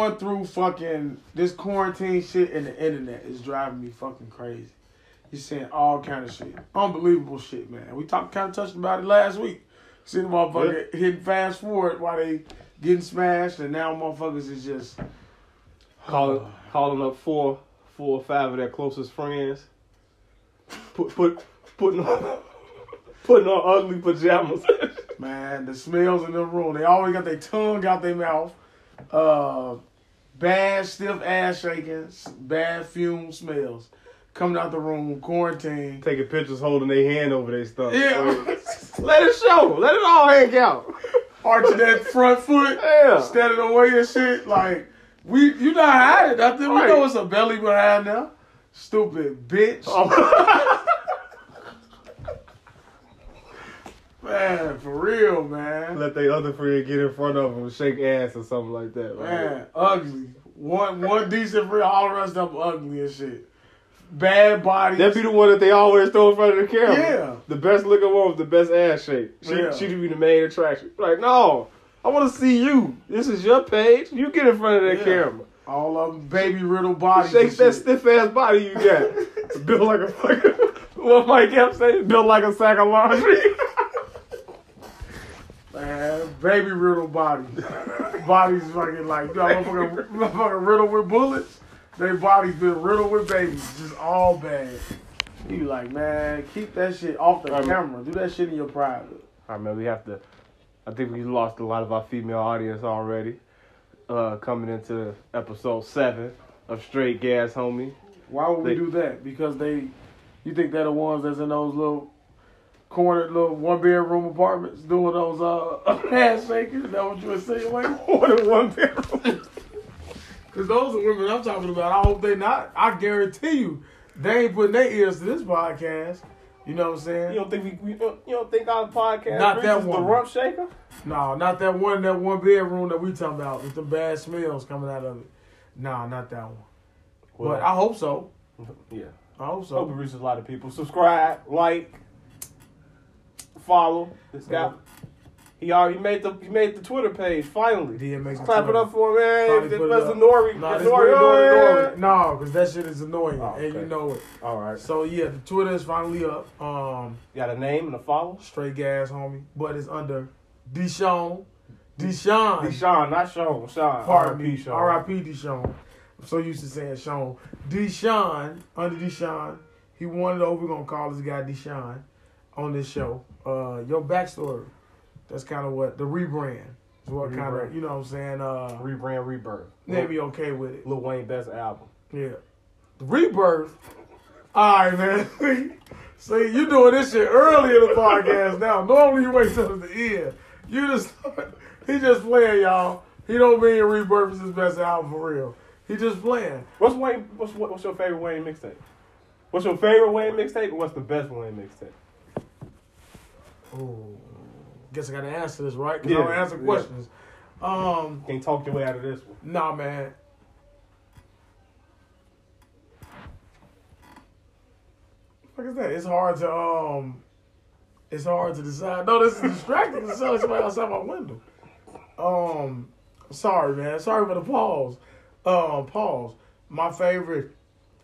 Going through fucking this quarantine shit and the internet is driving me fucking crazy. He's saying all kind of shit, unbelievable shit, man. We talked kind of touched about it last week. See the motherfucker hitting fast forward while they getting smashed, and now motherfuckers is just calling calling up four four or five of their closest friends. Put put putting on putting on ugly pajamas. Man, the smells in the room. They always got their tongue out their mouth. Uh, bad stiff ass shaking, bad fume smells coming out the room, quarantine. Taking pictures holding their hand over their stuff. Yeah. Let it show. Let it all hang out. Arching that front foot, Yeah. standing away and shit. Like we, you not hiding nothing. We Right. know it's a belly behind now. Stupid bitch. Oh. Man, for real, man. Let their other friend get in front of them shake ass or something like that. Man, ugly. One one decent friend, all the rest of them ugly and shit. Bad body. That'd be the one that they always throw in front of the camera. Yeah. The best looking one with the best ass shape. She Yeah. she be the main attraction. Like, no, I want to see you. This is your page. You get in front of that Yeah. camera. all of them baby riddle bodies. Shake that stiff ass body you got. Built like a fucking. What Mike kept saying? Built like a sack of laundry. Man, baby riddled bodies. bodies fucking like, know, motherfucker, motherfucker riddled with bullets. Their bodies been riddled with babies. Just all bad. You like, man, keep that shit off the man. camera. Do that shit in your private. All right, man. We have to. I think we lost a lot of our female audience already. Uh, coming into episode seven of Straight Gas, homie. Why would we do that? Because they, you think they're the ones that's in those little cornered little one bedroom apartments doing those uh handshakers? Is that what you insinuating? More than one bedroom. Because those are women I'm talking about. I hope they not. I guarantee you, they ain't putting their ears to this podcast. You know what I'm saying? You don't think we, we don't- you don't think our podcast Not that one. the one. rump shaker? No, not that one. That one bedroom that we talking about with the bad smells coming out of it. No, not that one. but I hope so. yeah. I hope so. Hope it reaches a lot of people. Subscribe, like, follow. This guy, he already made the he made the Twitter page finally. Some Clap it up for him, man. This it was the Nori. No, Nori, Nori, Nori. No, because that shit is annoying, Oh, and you know it. All right. So yeah, the Twitter is finally up. Um, Got a name and a follow. straight gas, homie, but it's under Deshaun, Deshaun. Deshaun, not Sean. Sean. Pardon R.I.P. me, Sean. R.I.P. Deshaun. I'm so used to saying Sean. Deshaun, under Deshaun, he wanted over. We're gonna call this guy Deshaun on this show. Uh, your backstory. That's kind of what the rebrand. Is what kind of you know what I'm saying. Uh, Rebrand, rebirth. they be okay with it. Lil Wayne best album. Yeah. The rebirth. All right, man. See, you doing this shit early in the podcast now. Normally you wait till the end. You just he just playing, y'all. He don't mean rebirth is his best album for real. He just playing. What's Wayne? What's what, what's your favorite Wayne mixtape? What's your favorite Wayne mixtape? What's the best Wayne mixtape? Ooh. Guess I gotta answer this, right? Because Yeah, I don't answer yeah. questions. Um, Can't talk your way out of this one. nah, man. What is that? It's hard to um, it's hard to decide. No, this is distracting. There's somebody outside my window. Um, sorry, man. Sorry for the pause. Um, pause. My favorite.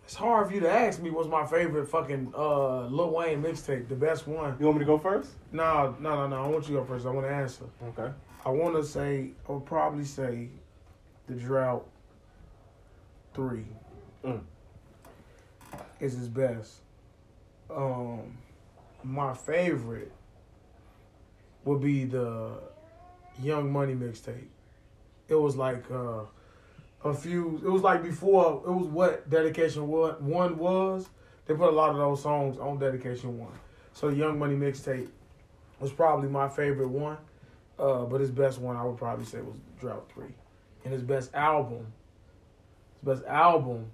It's hard for you to ask me what's my favorite fucking uh Lil Wayne mixtape, the best one. You want me to go first? No, no, no, no. I want you to go first. I want to answer. Okay. I want to say, I would probably say the drought three Mm. is his best. Um, my favorite would be the Young Money mixtape. It was like uh, a few. It was like before. It was what Dedication One was. They put a lot of those songs on Dedication One. So Young Money mixtape was probably my favorite one. Uh, but his best one I would probably say was Drought Three, and his best album, his best album,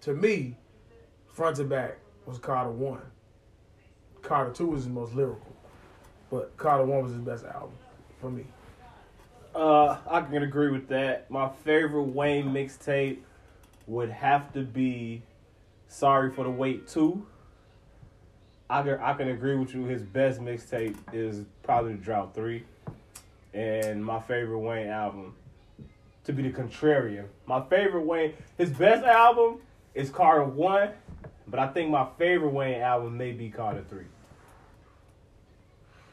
to me, front to back was Carter One. Carter Two was his most lyrical, but Carter One was his best album for me. Uh, I can agree with that. My favorite Wayne mixtape would have to be "Sorry for the Wait" two. I can I can agree with you. His best mixtape is probably the Drought three, and my favorite Wayne album to be the contrarian. My favorite Wayne, his best album is Carter One, but I think my favorite Wayne album may be Carter Three.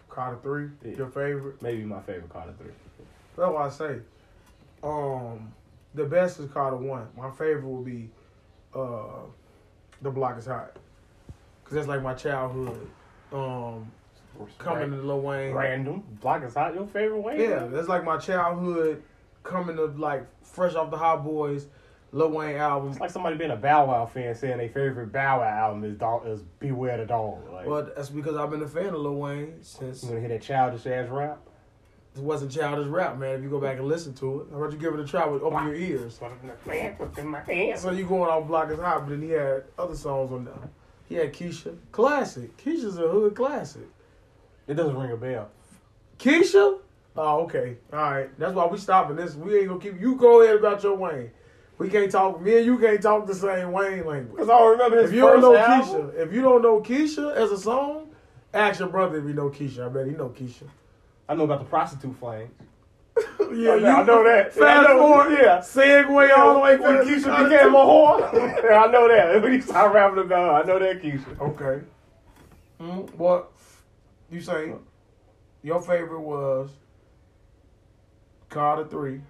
Carter three, Yeah. your favorite. Maybe my favorite Carter Three. That's what I say. Um, the best is Carter one. My favorite will be, uh, the block is hot, cause that's like my childhood. Um, coming to Lil Wayne. Random. Block is hot. Your favorite Wayne? Yeah, album? that's like my childhood coming to like fresh off the Hot Boys, Lil Wayne album. It's like somebody being a Bow Wow fan saying their favorite Bow Wow album is dog is Beware the Dog. Like, Well, that's because I've been a fan of Lil Wayne since you gonna hear that childish ass rap? It wasn't childish rap, man. If you go back and listen to it, how about you give it a try with open your ears? So you going on Block is Hot, but then he had other songs on there. He had Keisha, classic. Keisha's a hood classic. It doesn't ring a bell. Keisha? Oh, okay. All right. That's why we stopping this. We ain't gonna keep you go ahead about your Wayne. We can't talk. Me and you can't talk the same Wayne language. Because I don't remember his If you don't first know album. Keisha, if you don't know Keisha as a song, ask your brother if you know Keisha. I bet he know Keisha. I know about the prostitute flame. yeah, I know, I know that. Fast Yeah, know- forward, yeah. segue all the way when Keisha became a whore. yeah, I know that. When you start rapping about I know that Keisha. Okay. Mm, what you say? Your favorite was Carter 3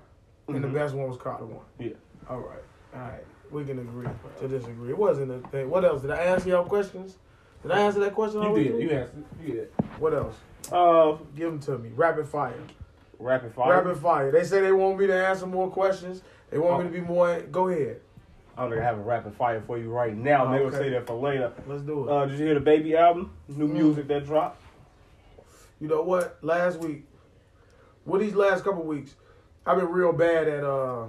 and the Mhm. best one was Carter one. Yeah. All right, all right. We can agree to disagree. It wasn't a thing. What else? Did I answer your questions? Did I answer that question? You did. You answered. You did. What else? Uh, Give them to me. Rapid fire. rapid fire. Rapid fire. They say they want me to answer more questions. They want me to be more. Go ahead. I'm gonna have a rapid fire for you right now. Maybe we'll Okay. say that for later. Let's do it. Uh, did you hear the baby album? New Mm. music that dropped. You know what? Last week, well, these last couple weeks, I've been real bad at uh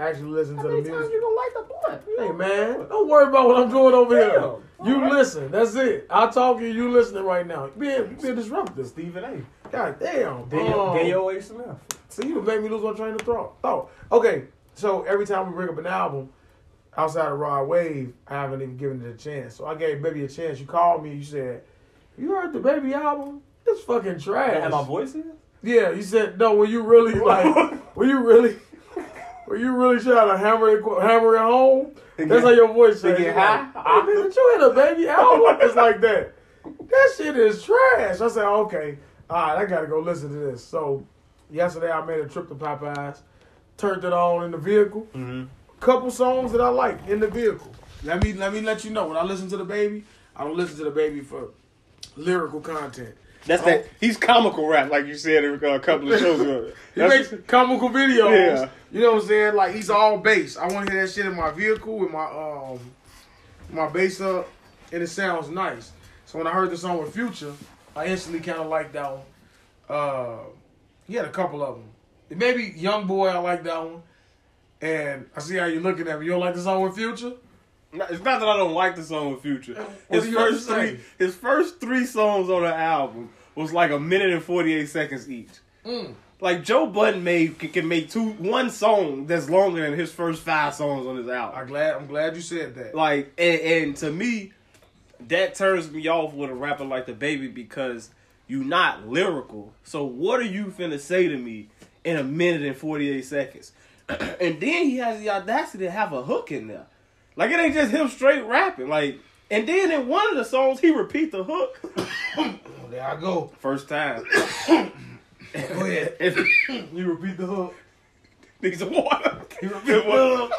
actually listening to the music. You gonna light the blunt? Hey man, don't worry about what I'm doing over here. You Alright. listen. That's it. I talk to you. You listening right now. You being, you being disruptive. Stephen A. God damn. Daniel, Um, A. Smith. So you made me lose my train of thought. Thought. Okay. So every time we bring up an album outside of Rod Wave, I haven't even given it a chance. So I gave Baby a chance. You called me. You said, "You heard the Baby album? It's fucking trash." Have my voice in? Yeah, you said no. When you really like, when you really, when you really trying to hammer it, hammer it home, To that's how your voice sounds. get high? Like, hey, did you hear the baby album? It's like that. That shit is trash. I said, okay, all right, I gotta go listen to this. So yesterday I made a trip to Popeyes, turned it on in the vehicle. Mm-hmm. Couple songs that I like in the vehicle. Let me let me let you know when I listen to the baby, I don't listen to the baby for lyrical content. That's that. He's comical rap, like you said a couple of shows ago. He makes comical videos. Yeah. You know what I'm saying? Like he's all bass. I want to hear that shit in my vehicle with my um my bass up, and it sounds nice. So when I heard the song with Future, I instantly kind of liked that one. Uh, he had a couple of them. Maybe Young Boy, I like that one. And I see how you're looking at me. You don't like the song with Future? It's not that I don't like the song with Future. What His do you have first three, his first three songs on the album was like a minute and forty eight seconds each. Mm. Like Joe Budden made can, can make two one song that's longer than his first five songs on his album. I'm glad. I'm glad you said that. Like and, and to me, that turns me off with a rapper like the baby because you not lyrical. So what are you finna say to me in a minute and forty eight seconds? and then he has the audacity to have a hook in there. Like it ain't just him straight rapping. Like and then in one of the songs he repeat the hook there I go. first time. Go ahead. You repeat the hook. Niggas some water. You repeat the hook.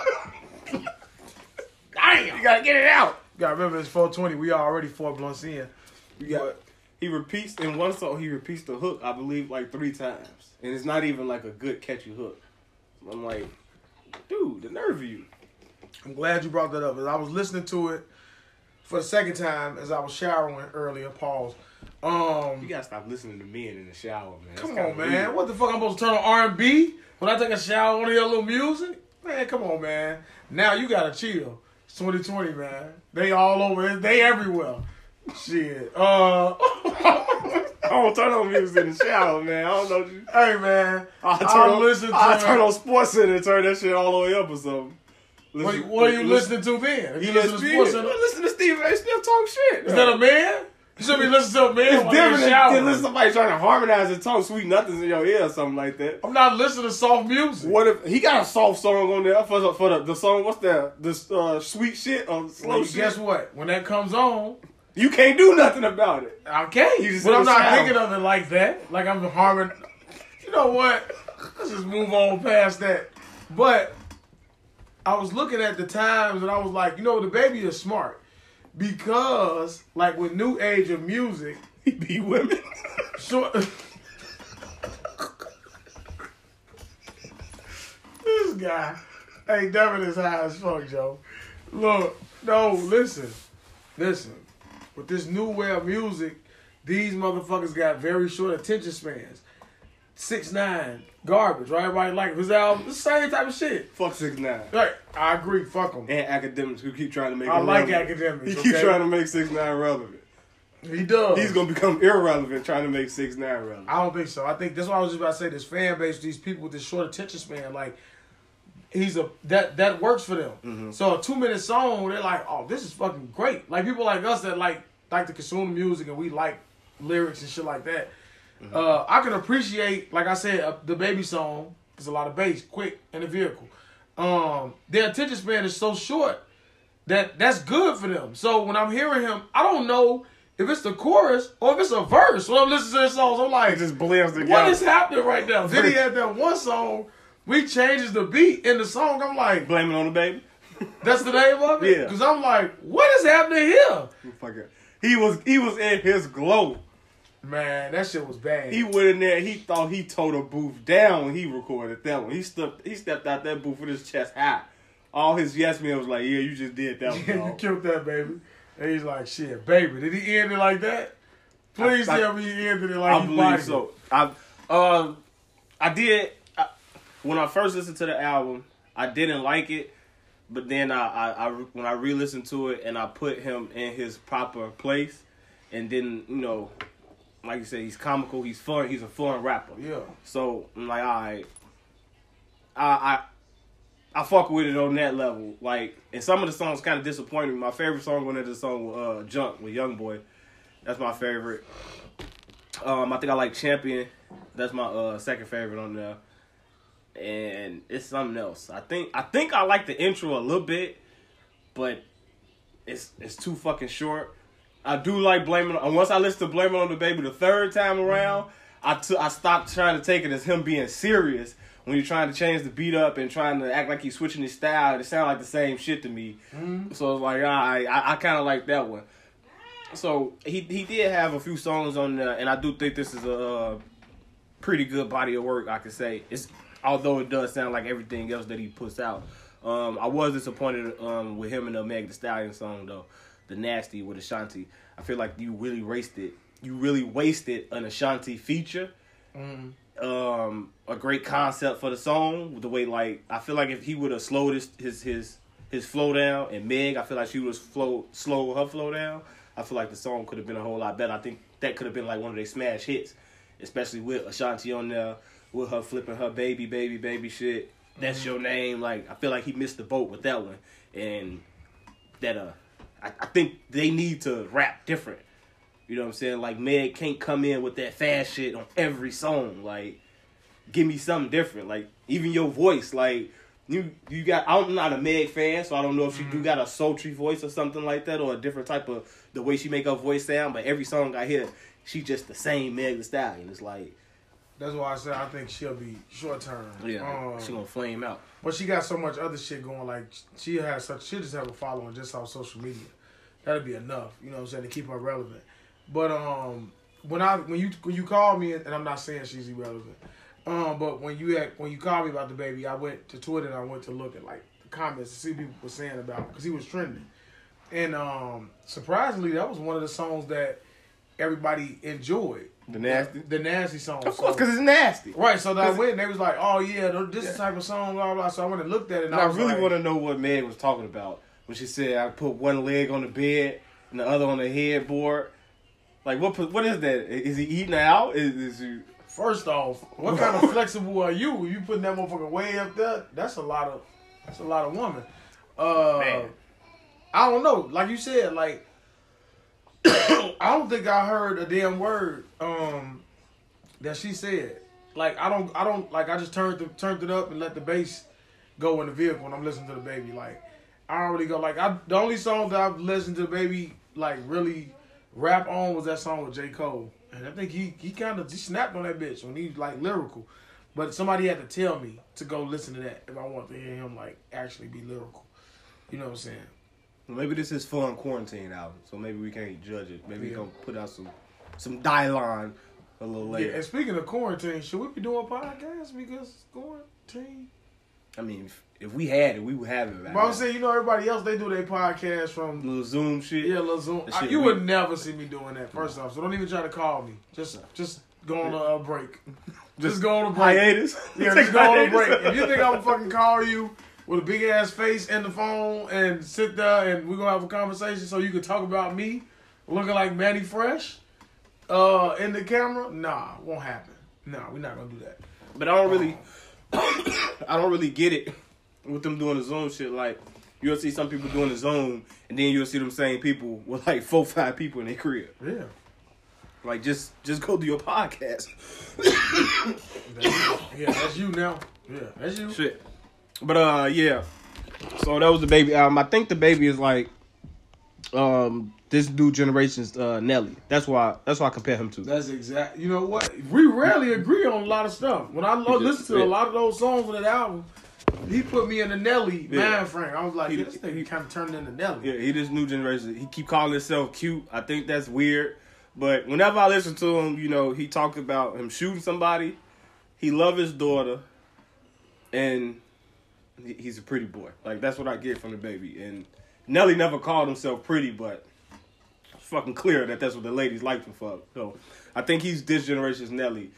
Damn, you gotta get it out. You gotta remember it's 420. We already four blunts in. got- He repeats in one song. He repeats the hook, I believe, like three times, and it's not even like a good catchy hook. I'm like, dude, the nerve of you. I'm glad you brought that up. As I was listening to it for the second time as I was showering earlier. Pause. You Um, gotta stop listening to men in the shower, man. That's come on, man. weird. What the fuck? I'm supposed to turn on R&B when I take a shower? Want to hear a little music? Man, come on, man. Now you gotta chill. It's 2020, man. They all over. They everywhere. Shit. Uh. I don't turn on music in the shower, man. I don't know. you- hey, man. I turn I on, listen to. I turn on Sports Center and turn that shit all the way up or something. What, Listen- what are you listen- listening to then? You listen to Sports Center, Listen to Steve A. Still talk shit. is that a man? You should be listening to a man It's different than, listen to somebody trying to harmonize and talk sweet nothings in your ear or something like that. I'm not listening to soft music. What if he got a soft song on there for the for the, the song? What's that? The uh, sweet shit or slow Well, shit? guess what? When that comes on, You can't do nothing about it. I can't. You But I'm not thinking of it like that. Like I'm harming. You know what? Let's just move on past that. But I was looking at the times and I was like, you know, the baby is smart because, like, with new age of music, He be women. short. this guy, hey, Devin is high as fuck, Joe. Look, no, listen, listen. With this new way of music, these motherfuckers got very short attention spans. Six nine, garbage, right? Everybody like his album. The same type of shit. Fuck six nine. Right, I agree. Fuck him. And academics who keep trying to make. I like relevant. academics. He okay? keeps trying to make six nine relevant. He does. He's gonna become irrelevant trying to make six nine relevant. I don't think so. I think that's what I was just about to say. This fan base, these people with this short attention span, like he's a that that works for them. Mhm. So a two minute song, they're like, oh, this is fucking great. Like people like us that like like to consume music and we like lyrics and shit like that. Uh, I can appreciate, like I said, uh, the baby song. There's a lot of bass, quick in the vehicle. Um, their attention span is so short that that's good for them. So when I'm hearing him, I don't know if it's the chorus or if it's a verse. When I'm listening to his songs, I'm like, It just blends together. what is happening right now? Then he had that one song. We changes the beat in the song. I'm like, blaming on the baby. that's the name of it. Yeah. Because I'm like, what is happening here? Fuck it. He was he was in his glow. Man, that shit was bad. He went in there. He thought he tore the booth down when he recorded that one. He stepped he stepped out that booth with his chest high. All his yes men was like, "Yeah, you just did that one." you killed that baby. And he's like, shit, baby. Did he end it like that? Please I- I- tell me he ended it like I he believe bodied so. I um I did I, when I first listened to the album, I didn't like it, but then I, I, I when I re-listened to it and I put him in his proper place, and then you know, like you said, he's comical, he's fun, he's a fun rapper. Yeah. So I'm like, all right, I I I fuck with it on that level. Like, and some of the songs kind of disappointed me. My favorite song on there is the song with uh, Jump with Young Boy. That's my favorite. Um, I think I like Champion. That's my uh second favorite on there. And it's something else. I think I think I like the intro a little bit, but it's it's too fucking short. I do like blaming. And once I listen to "Blame It on the Baby" the third time around, I took I stopped trying to take it as him being serious when you're trying to change the beat up and trying to act like he's switching his style. It sounded like the same shit to me. So it's like I I, I kind of like that one. So he he did have a few songs on there, and I do think this is a uh, pretty good body of work. I could say it's although it does sound like everything else that he puts out. Um, I was disappointed um, with him and the Meg The Stallion song though, the Nasty with Ashanti. I feel like you really wasted it. you really wasted an Ashanti feature. Mm. Um, a great concept for the song. With the way like I feel like if he would have slowed his his his his flow down, and Meg, I feel like she would have flow slow her flow down. I feel like the song could have been a whole lot better. I think that could have been like one of their smash hits, especially with Ashanti on there, with her flipping her baby, baby, baby shit. That's your name. Like I feel like he missed the boat with that one, and that uh, I, I think they need to rap different. You know what I'm saying? Like Meg can't come in with that fast shit on every song. Like, give me something different. Like even your voice, like you you got. I'm not a Meg fan, so I don't know if she do mm-hmm. got a sultry voice or something like that, or a different type of the way she make her voice sound. But every song I hear, she just the same Meg The Stallion. It's like, That's why I said I think she'll be short term. yeah, Um, she gonna flame out. But she got so much other shit going. Like she has such. She just have a following just off social media. That'll be enough. You know what I'm saying to keep her relevant. But um, when I when you when you call me and I'm not saying she's irrelevant. Um, but when you had, when you called me about the baby, I went to Twitter and I went to look at like the comments to see what people were saying about because he was trending. And um, surprisingly, that was one of the songs that everybody enjoyed. The nasty, The nasty song. of course, So- because it's nasty. Right, so then I 'Cause- went and they was like, "Oh yeah, this is the type of song." Blah blah. So I went and looked at it, and, And I, I really like, want to know what Meg was talking about when she said I put one leg on the bed and the other on the headboard. Like what? What is that? Is he eating out? Is, is he? First off, what kind of flexible are you? You putting that motherfucker way up there? That's a lot of, that's a lot of woman. Uh, Man. I don't know. Like you said, like I don't think I heard a damn word um that she said. Like I don't I don't like I just turned the, turned it up and let the bass go in the vehicle when I'm listening to the baby. Like I really go like I the only song that I've listened to the baby like really rap on was that song with J. Cole. And I think he he kind of he snapped on that bitch when he's like lyrical. But somebody had to tell me to go listen to that if I want to hear him like actually be lyrical. You know what I'm saying? Maybe this is fun quarantine album, so maybe we can't judge it. Maybe we Yeah. gonna put out some some Dylon a little later. Yeah, and speaking of quarantine, should we be doing podcasts because quarantine? I mean, if, if we had it, we would have it. Right But I'm saying, you know, everybody else they do their podcast from little Zoom shit. yeah, little Zoom. I- you weird. would never see me doing that. First off, so don't even try to call me. Just just go on a, a break. Just go on a break. hiatus. Yeah, just go on a break. If you think I'm fucking call you with a big ass face and the phone and sit there and we're gonna have a conversation so you can talk about me looking like Mannie Fresh uh in the camera, nah, won't happen. Nah, we're not gonna do that. But I don't really, I don't really get it with them doing the Zoom shit. Like you'll see some people doing the Zoom, and then you'll see them same people with like four, five people in their crib. Yeah. Like just, just go do your podcast. Yeah, that's you now. Yeah, that's you. Shit. But uh, yeah. So that was the baby album. I think the baby is like, um, this new generation's uh Nelly. That's why. That's why I compare him to. That's exact. You know what? We rarely agree on a lot of stuff. When I lo- just- listen to yeah. a lot of those songs on that album, he put me in the Nelly Yeah. mind frame. I was like, He- yeah, this thing he- kind of turned into Nelly. Yeah, he this new generation. He keep calling himself cute. I think that's weird. But whenever I listen to him, you know, he talked about him shooting somebody. He love his daughter, and he- he's a pretty boy. Like that's what I get from the baby. And Nelly never called himself pretty, but it's fucking clear that that's what the ladies liked him for. So I think he's this generation's Nelly.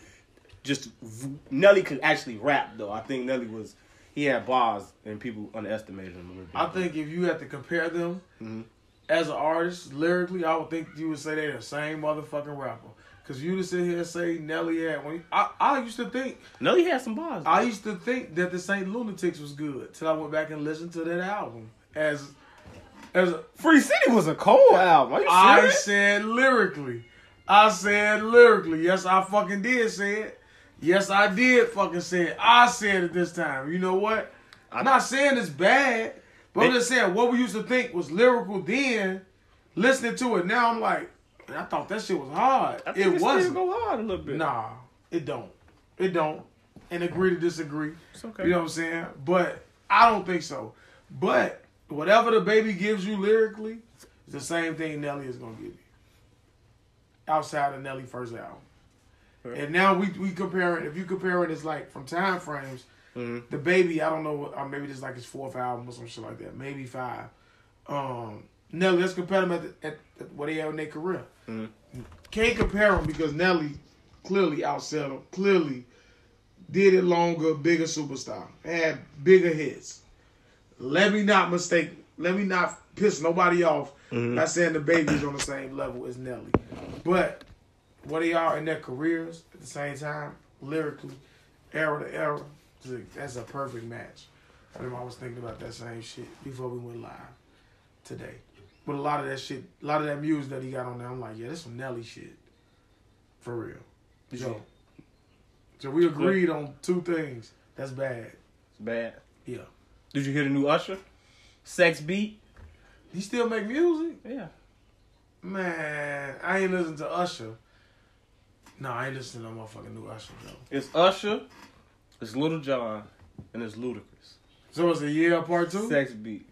Just v- Nelly could actually rap though. I think Nelly was he had bars and people underestimated him a little bit. I think if you had to compare them Mhm. as an artist lyrically, I would think you would say they're the same motherfucking rapper. Cause you to sit here and say Nelly had when I, I used to think Nelly had some bars. I used to think that the Saint Lunatics was good till I went back and listened to that album as as a, Free City was a cold album. Are you I said lyrically. I said lyrically. Yes, I fucking did say it. Yes, I did fucking say it. I said it this time. You know what? I'm not saying it's bad, but I'm just saying what we used to think was lyrical then. Listening to it now, I'm like, man, I thought that shit was hard. I think It it wasn't. still go hard a little bit. Nah, it don't. It don't. And agree to disagree. It's okay. You know what I'm saying? But I don't think so. But whatever the baby gives you lyrically, it's the same thing Nelly is gonna give you. Outside of Nelly first album. Right. And now we we compare it. if you compare it as like from time frames, Mhm. the baby, I don't know what or maybe this is like his fourth album or some shit like that. Maybe five. Um Nelly, let's compare them at, the, at, at what they have in their career. Mhm. Can't compare them because Nelly clearly outsell them, clearly did it longer, bigger superstar, had bigger hits. Let me not mistake, let me not piss nobody off Mhm. by saying the baby's on the same level as Nelly. But what they are in their careers at the same time, lyrically, era to era, that's a perfect match. I was thinking about that same shit before we went live today. But a lot of that shit, a lot of that music that he got on there, I'm like, yeah, that's some Nelly shit. For real. So, so we agreed on two things. That's bad. It's bad. Yeah. Did you hear the new Usher? Sex beat? He still make music? Yeah. Man, I ain't listen to Usher. No, I ain't listen to no motherfucking new Usher though. It's Usher, it's Lil Jon, and it's Ludacris. So it's a year part two? Sex beat.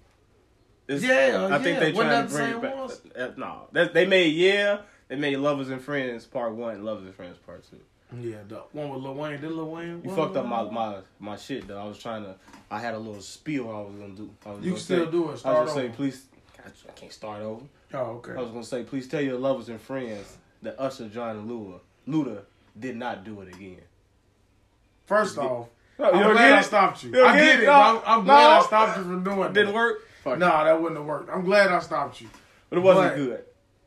It's, Yeah, I think they trying to bring it back. ones? Uh, no, that, they made yeah. They made Lovers and Friends Part One, Lovers and Friends Part Two. Yeah, the one with Lil Wayne. Did Lil Wayne? You fucked up my, my my shit though. I was trying to. I had a little spiel I was gonna do. I was You gonna can still say, do it. I was Start gonna say, over. please. I can't start over. Oh, okay. I was gonna say, please tell your lovers and friends that Usher, Jon, and Luda, Luda did not do it again. First off, Oh, I'm glad I stopped you. You I get it? it. No. I'm, I'm glad I stopped you from doing It didn't work. Fuck. Nah, that wouldn't have worked. I'm glad I stopped you. but it wasn't but- good.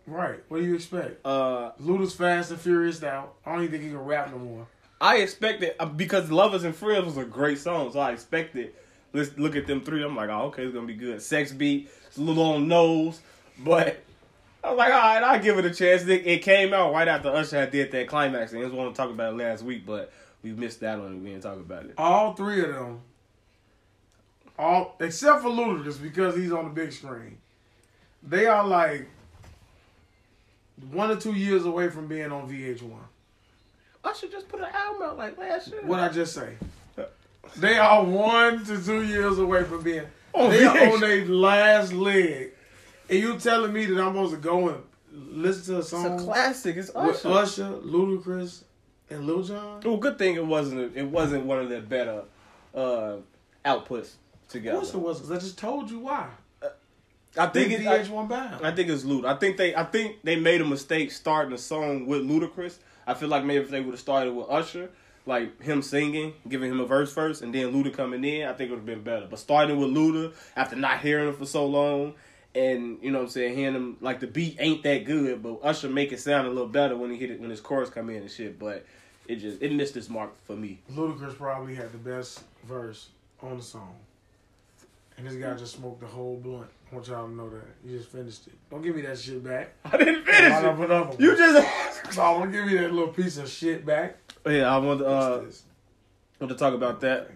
Right. What do you expect? Uh, Luda's fast and furious now. I don't even think he can rap no more. I expected uh, because Lovers and Friends was a great song, so I expected. Let's look at them three. I'm like, oh, okay, it's gonna be good. Sex beat, it's a little on nose, but I was like, all right, I'll give it a chance. It, it came out right after Usher had did that climax, and I was want to talk about it last week, but we missed that one. We didn't talk about it. All three of them, all except for Ludacris because he's on the big screen, they are like one or two years away from being on VH1. Usher just put an album out like last year. What I just say? They are one to two years away from being. On they VH1. on their last leg, and you telling me that I'm supposed to go and listen to a It's song a classic. It's with Usher. Usher, Ludacris, and Lil Jon? Well, good thing it wasn't. It wasn't one of their better uh, outputs Of together. course it was, because I just told you why. Uh, I think Big it, I, VH1 bound. I think it's Lud. I think they. I think they made a mistake starting a song with Ludacris. I feel like maybe if they would have started with Usher, like him singing, giving him a verse first, and then Luda coming in, I think it would have been better. But starting with Luda after not hearing him for so long, and you know what I'm saying, hearing him like the beat ain't that good, but Usher make it sound a little better when he hit it when his chorus come in and shit. But it just it missed its mark for me. Ludacris probably had the best verse on the song. And this guy just smoked the whole blunt. I want y'all to know that. You just finished it. Don't give me that shit back. I didn't finish up it. another one. You just. So don't give me that little piece of shit back. yeah, I want to uh, want to talk about that.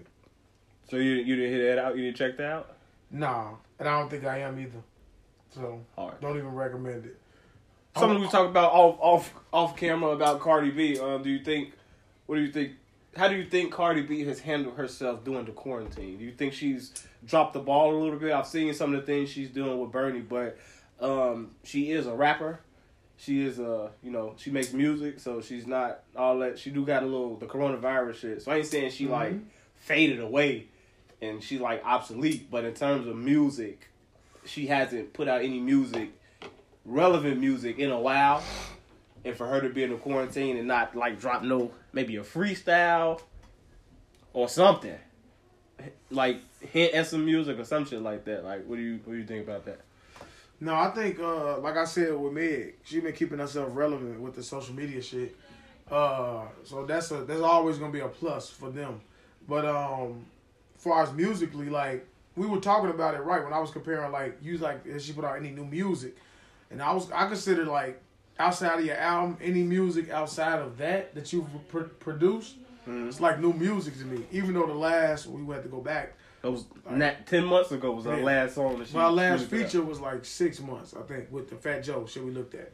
So you you didn't hit that out? You didn't check that out? Nah, and I don't think I am either. So Hard. don't even recommend it. Something we talk about off off off camera about Cardi B. Uh, do you think? What do you think? How do you think Cardi B has handled herself during the quarantine? Do you think she's dropped the ball a little bit? I've seen some of the things she's doing with Bernie, but um, she is a rapper. She is a you know she makes music, so she's not all that. She do got a little the coronavirus shit. So I ain't saying she like faded away and she like obsolete, but in terms of music, she hasn't put out any music relevant music in a while, and for her to be in the quarantine and not like drop no maybe a freestyle or something, like hint at some music or some shit like that. Like, what do you what do you think about that? No, I think, uh, like I said with Meg, she been keeping herself relevant with the social media shit. Uh, so that's a that's always gonna be a plus for them. But um, far as musically, like we were talking about it right when I was comparing, like you like has she put out any new music, and I was I consider like outside of your album, any music outside of that that you've pr- produced, it's like new music to me. Even though the last we had to go back, That was not ten months ago was our Yeah. last song that she. my last put out. feature was like six months, I think, with the Fat Joe shit we looked at.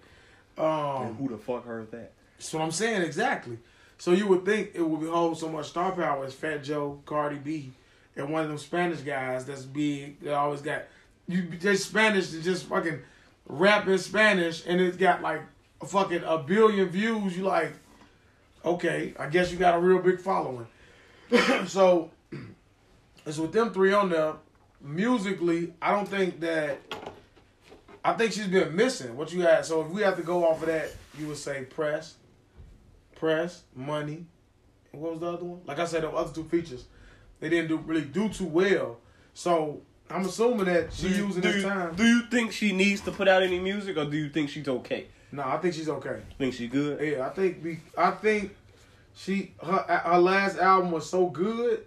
And Um, who the fuck heard that? that's what I'm saying exactly. So you would think it would be hold so much star power as Fat Joe, Cardi B, and one of them Spanish guys that's big. That always got you just Spanish to just fucking rap in Spanish, and it's got like a fucking a billion views. You like, okay, I guess you got a real big following. so it's with them three on there. Musically, I don't think that. I think she's been missing what you had. So if we have to go off of that, you would say press, press, money. And what was the other one? Like I said, the other two features, they didn't do really do too well. So I'm assuming that she Do you, using do, this you, time. do you think she needs to put out any music, or do you think she's okay? No, I think she's okay. Think she good? Yeah, I think we. I think she her her last album was so good.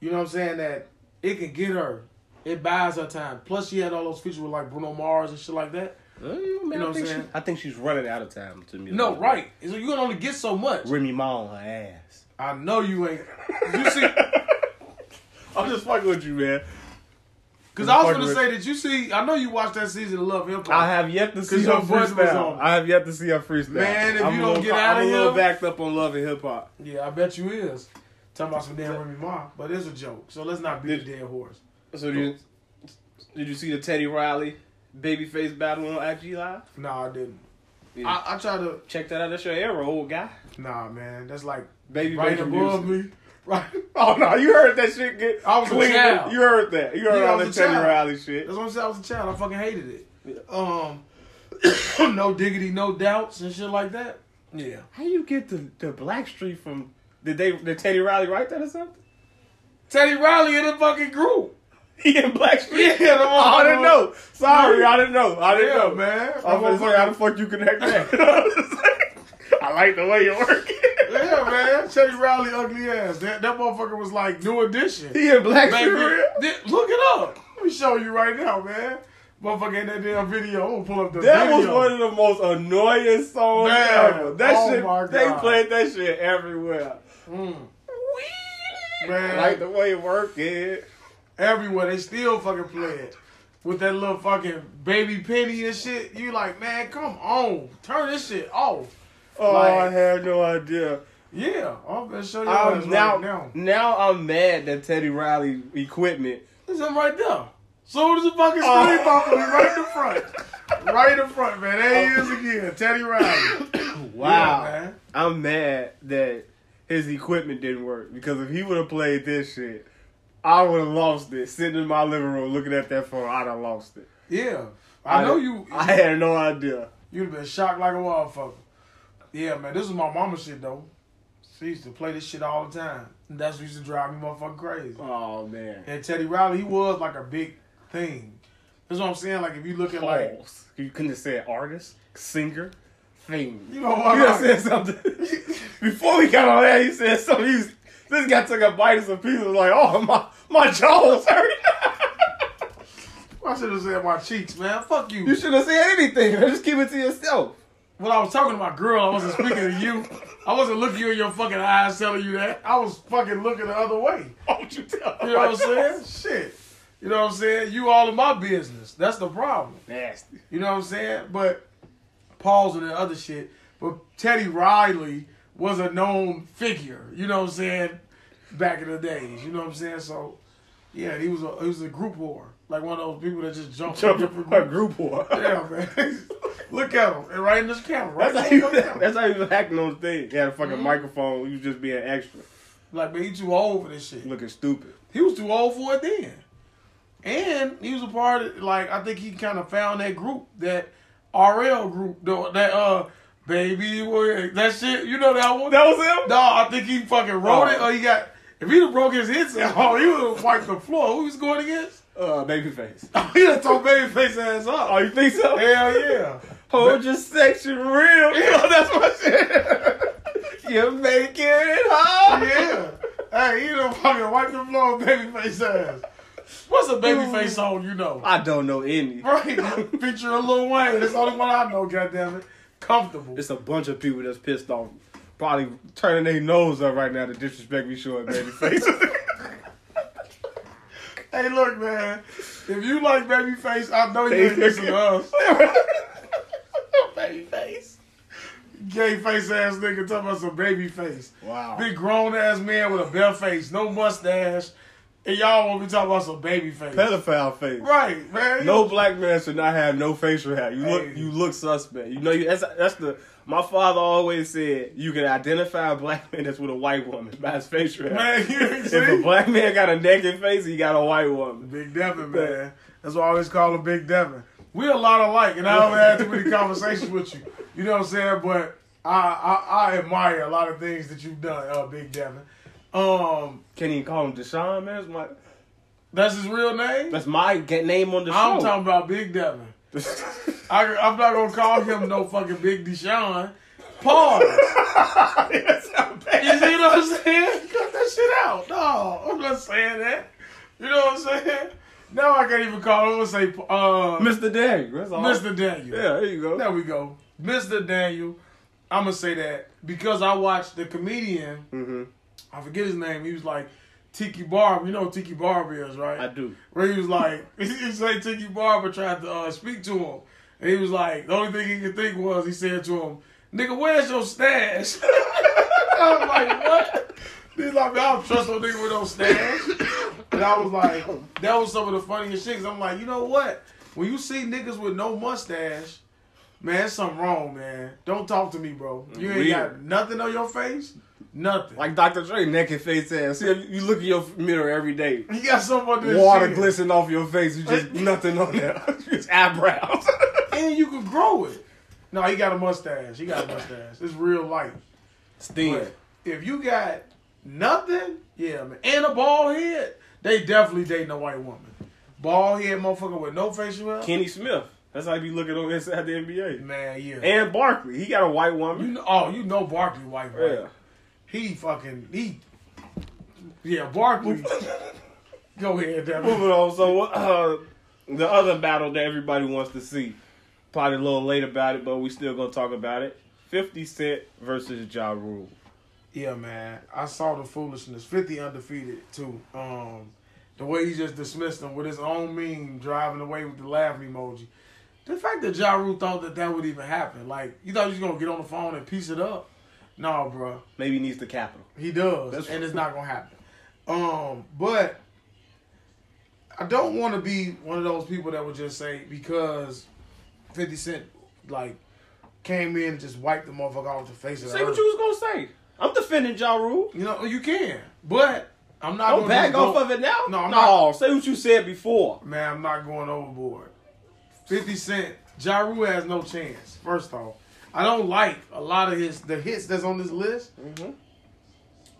You know what I'm saying that it can get her. It buys her time. Plus, she had all those features with like Bruno Mars and shit like that. Uh, man, You know I, what I'm think she, saying? I think she's running out of time to me. No, right. So you can only get so much. Remy Ma on her ass. I know you ain't. You see, I'm just fucking with you, man. Because I was gonna say that you see. I know you watched that season of Love Hip Hop. I have yet to see her your voice was freestyle. I have yet to see her freestyle. Man, if I'm you don't get out I'm of a little here- backed up on love and hip hop. Yeah, I bet you is. Talking about some damn Remy Ma, but it's a joke. So let's not beat Did- a dead horse. So did you, did you see the Teddy Riley babyface battle on IG Live? Nah, I didn't. Yeah. I, I try to. Check that out. That's your era, old guy. Nah, man, that's like Baby right baby above music. me. Right. Oh no, you heard that shit get I was a clean. child. You heard that. You heard Yeah, I all was that Teddy. Riley shit. That's what I'm saying. I was a child. I fucking hated it. Um, no diggity, no doubts and shit like that. Yeah. How you get the the Blackstreet from? Did they did Teddy Riley write that or something? Teddy Riley in the fucking group. He in Blackstreet? Yeah, the oh, I didn't know. Sorry, Yeah. I didn't know. I didn't Yeah, know, man. I was gonna say, how the fuck you connect that? I like the way you work. Yeah, man. Teddy Riley ugly ass. That that motherfucker was like new edition. He in Blackstreet. Baby, real? th- look it up. Let me show you right now, man. Motherfucker in that damn video. I'm gonna pull up the video. That was one of the most annoying songs Man, ever. That oh shit, my they played that shit everywhere. Mm. Man. like the way it worked, yeah. everywhere. They still fucking play it with that little fucking baby penny and shit. You like, man, come on, turn this shit off. Oh, Like- I had no idea. Yeah, I'm gonna show you I'm right now, now. now I'm mad that Teddy Riley equipment. Him right there. Soon as the fucking Oh. screen bumper, he right in the front, right in front, man. There he is again, Teddy Riley. Wow. Yeah, man. I'm mad that his equipment didn't work because if he would have played this shit, I would have lost it. Sitting in my living room looking at that phone, I'd have lost it. Yeah, I know you. I had no idea. You'd have been shocked like a motherfucker. Yeah, man, this is my mama shit though. She used to play this shit all the time. And that's what used to drive me motherfucking crazy. Oh man. And Teddy Riley, he was like a big thing. That's what I'm saying. Like if you look at like, You couldn't have said artist, singer, fame. you know what? You done said something. Before we got on that, he said something. He was, this guy took a bite of some pizza. Was like, oh my, my jaws hurt. I should have said my cheeks, man. Fuck you. you should have said anything. Just keep it to yourself. When I was talking to my girl, I wasn't speaking to you. I wasn't looking you in your fucking eyes telling you that. I was fucking looking the other way. Would you tell? You know what I'm saying? Shit. You know what I'm saying? You all in my business. That's the problem. Nasty. You know what I'm saying? But Paul's and the other shit. But Teddy Riley was a known figure. You know what I'm saying? Back in the days. You know what I'm saying? So yeah, he was a he was a group whore. Like one of those people that just jump Jump different a group war. Yeah, man. Look at him. And right in this camera. Right That's how, he, the that's how he was acting on stage. He had a fucking Mhm. microphone. He was just being extra, Like, man, he too old for this shit. looking stupid. He was too old for it then. And he was a part of like I think he kind of found that group, that RL group, the- that uh baby boy, that shit. You know that one? That was him. No, I think he fucking wrote it Oh. or he got. If he'd have broke his hits oh, he would have wiped the floor. Who he was going against? Uh, babyface. he done told Babyface ass up. Oh, you think so? Hell yeah. Hold your section real. You know, that's my shit. You're making it hard. Yeah. Hey, he done fucking wipe the floor with Babyface ass. What's a Babyface song you know? I don't know any. Right. Feature a Lil Wayne. That's the only one I know, goddammit. Comfortable. It's a bunch of people that's pissed off. Probably turning their nose up right now to disrespect me showing babyface. Hey, look, man. If you like Babyface, I know you ain't Baby- listen to us. babyface. Gay face ass nigga talking about some Babyface. Wow. Big grown ass man with a bare face, no mustache. And y'all want me talking about some Babyface. Pedophile face. Right, man. No black man should not have no facial hair. You look, Hey. you look suspect. You know, you, that's that's the. My father always said you can identify a black man that's with a white woman by his facial hair. Man, if a black man got a naked face, he got a white woman. Big Devin, man. That's why I always call him Big Devin. We're a lot alike, and I don't have too many conversations with you. You know what I'm saying? But I, I I admire a lot of things that you've done, uh, Big Devin. Um, Can you call him Deshaun? Man, that's my that's his real name. that's my get name on the I'm show. talking about Big Devin. I, I'm not gonna call him no fucking Big Deshaun. Pause. Bad. You see what I'm saying? Cut that shit out. No, I'm not saying that. You know what I'm saying? Now I can't even call him. I'm gonna say uh, Mr. Daniel. That's all. Mr. Daniel. Yeah, there you go. There we go. Mr. Daniel. I'm gonna say that because I watched the comedian, Mm-hmm. I forget his name, he was like Tiki Barber. You know Tiki Barber is, right? I do. Where he was like, he say Tiki Barber tried to uh, speak to him. And he was like, the only thing he could think was, he said to him, nigga, where's your stash? I was like, what? He's like, I don't trust no nigga with no stash. And I was like, that was some of the funniest shit. 'cause I'm like, you know what? When you see niggas with no mustache, man, something wrong, man. Don't talk to me, bro. You ain't got nothing on your face. Nothing. Like Dr. Dre, naked face ass. See, you look in your mirror every day. you got something on this Water glistening off your face. You just nothing on there. Just eyebrows. and you can grow it. No, he got a mustache. He got a mustache. It's real life. But if you got nothing, yeah, man, and a bald head, they definitely dating a white woman. Bald head motherfucker with no facial hair. Kenny Smith. That's how you be looking on inside the NBA. Man, yeah. And Barkley. He got a white you woman. know, oh, you know Barkley white, right? Yeah. He fucking he. Yeah, Barkley. Go ahead, Devin. Moving on. So, uh, the other battle that everybody wants to see. Probably a little late about it, but we still gonna talk about it. Fifty Cent versus Ja Rule. Yeah, man. I saw the foolishness. 50 undefeated, too. Um, the way he just dismissed him with his own meme driving away with the laughing emoji. The fact that Ja Rule thought that that would even happen. Like, you thought he was going to get on the phone and piece it up? No, bro. Maybe he needs the capital. He does. That's- and it's not going to happen. Um, but I don't want to be one of those people that would just say because 50 Cent, like, came in and just wiped the motherfucker off the face of Say what earth. you was gonna say. I'm defending Ja Rule. You know, you can, but I'm not. Don't gonna back off go- of it now. No, I'm no. Say what you said before. Man, I'm not going overboard. Fifty Cent, Ja Rule has no chance. First off, I don't like a lot of his the hits that's on this list. Mm-hmm.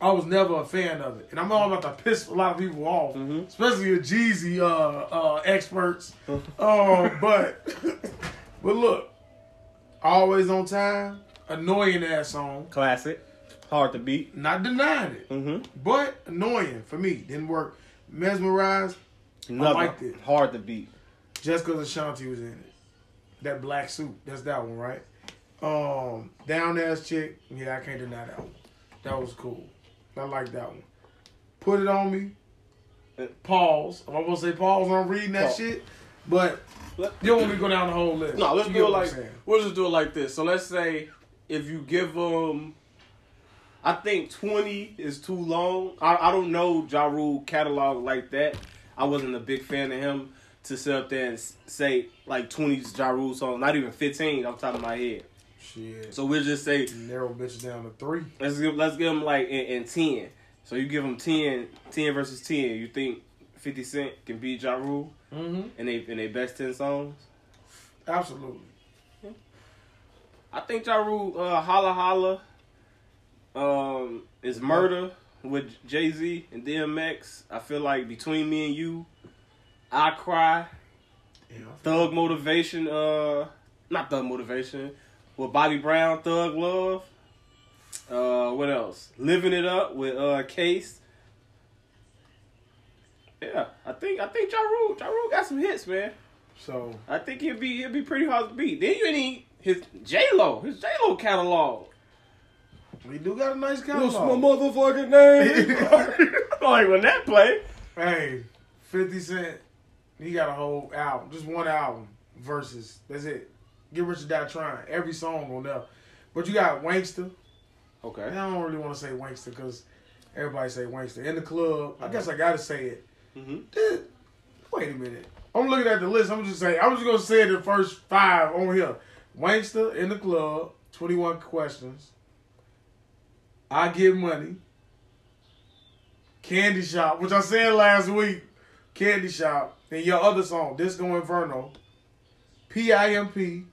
I was never a fan of it, and I'm all about to piss a lot of people off, Mhm. especially the Jeezy uh, uh, experts. uh, but but look, always on time, annoying ass song. Classic. Hard to beat. Not denying it, Mm-hmm. but annoying for me. Didn't work. Mesmerized. Another liked it. hard to beat. Just because Ashanti was in it. That black suit. That's that one, right? Um, down ass chick. Yeah, I can't deny that one. That was cool. I like that one. Put it on me. Pause. I'm gonna say pause on reading that Pause. shit, but Let- you don't want me to go down the whole list. No, let's You do it like we'll just do it like this. So let's say if you give them, I think twenty is too long. I, I don't know Ja Rule catalog like that. I wasn't a big fan of him to sit up there and say like twenty Ja Rule songs, not even fifteen. I'm top of my head. Shit. So we'll just say Narrow bitches down to three. let's give let's give him like in, in ten. So you give them 10, 10 versus ten. You think Fifty Cent can beat Ja Rule Mm-hmm. in they in their best ten songs? Absolutely. I think Ja Rule, uh, Holla Holla, um, is Murder with Jay Z and DMX. I feel like between me and you, I Cry, Yeah. Thug Motivation, uh, not Thug Motivation, with Bobby Brown, Thug Love. Uh, what else? Living It Up with uh Case. Yeah, I think I think Ja Rule, Ja Rule got some hits, man. So I think he'll be he'll be pretty hard to beat. Then you need his J Lo, his J Lo catalog. we do got a nice catalog. What's my motherfucking name? like when that play. Hey, 50 Cent, he got a whole album, just one album, versus. That's it. Get Rich or Die Trying. Every song on there. But you got Wankster. Okay. I don't really want to say Wankster because everybody say Wankster. In the club, I guess I got to say it. Mm-hmm. Wait a minute. I'm looking at the list. I'm just saying, I'm just going to say the first five on here. Wankster, In the Club, 21 Questions. I Get Money. Candy Shop, which I said last week. Candy Shop. And your other song, Disco Inferno. PIMP.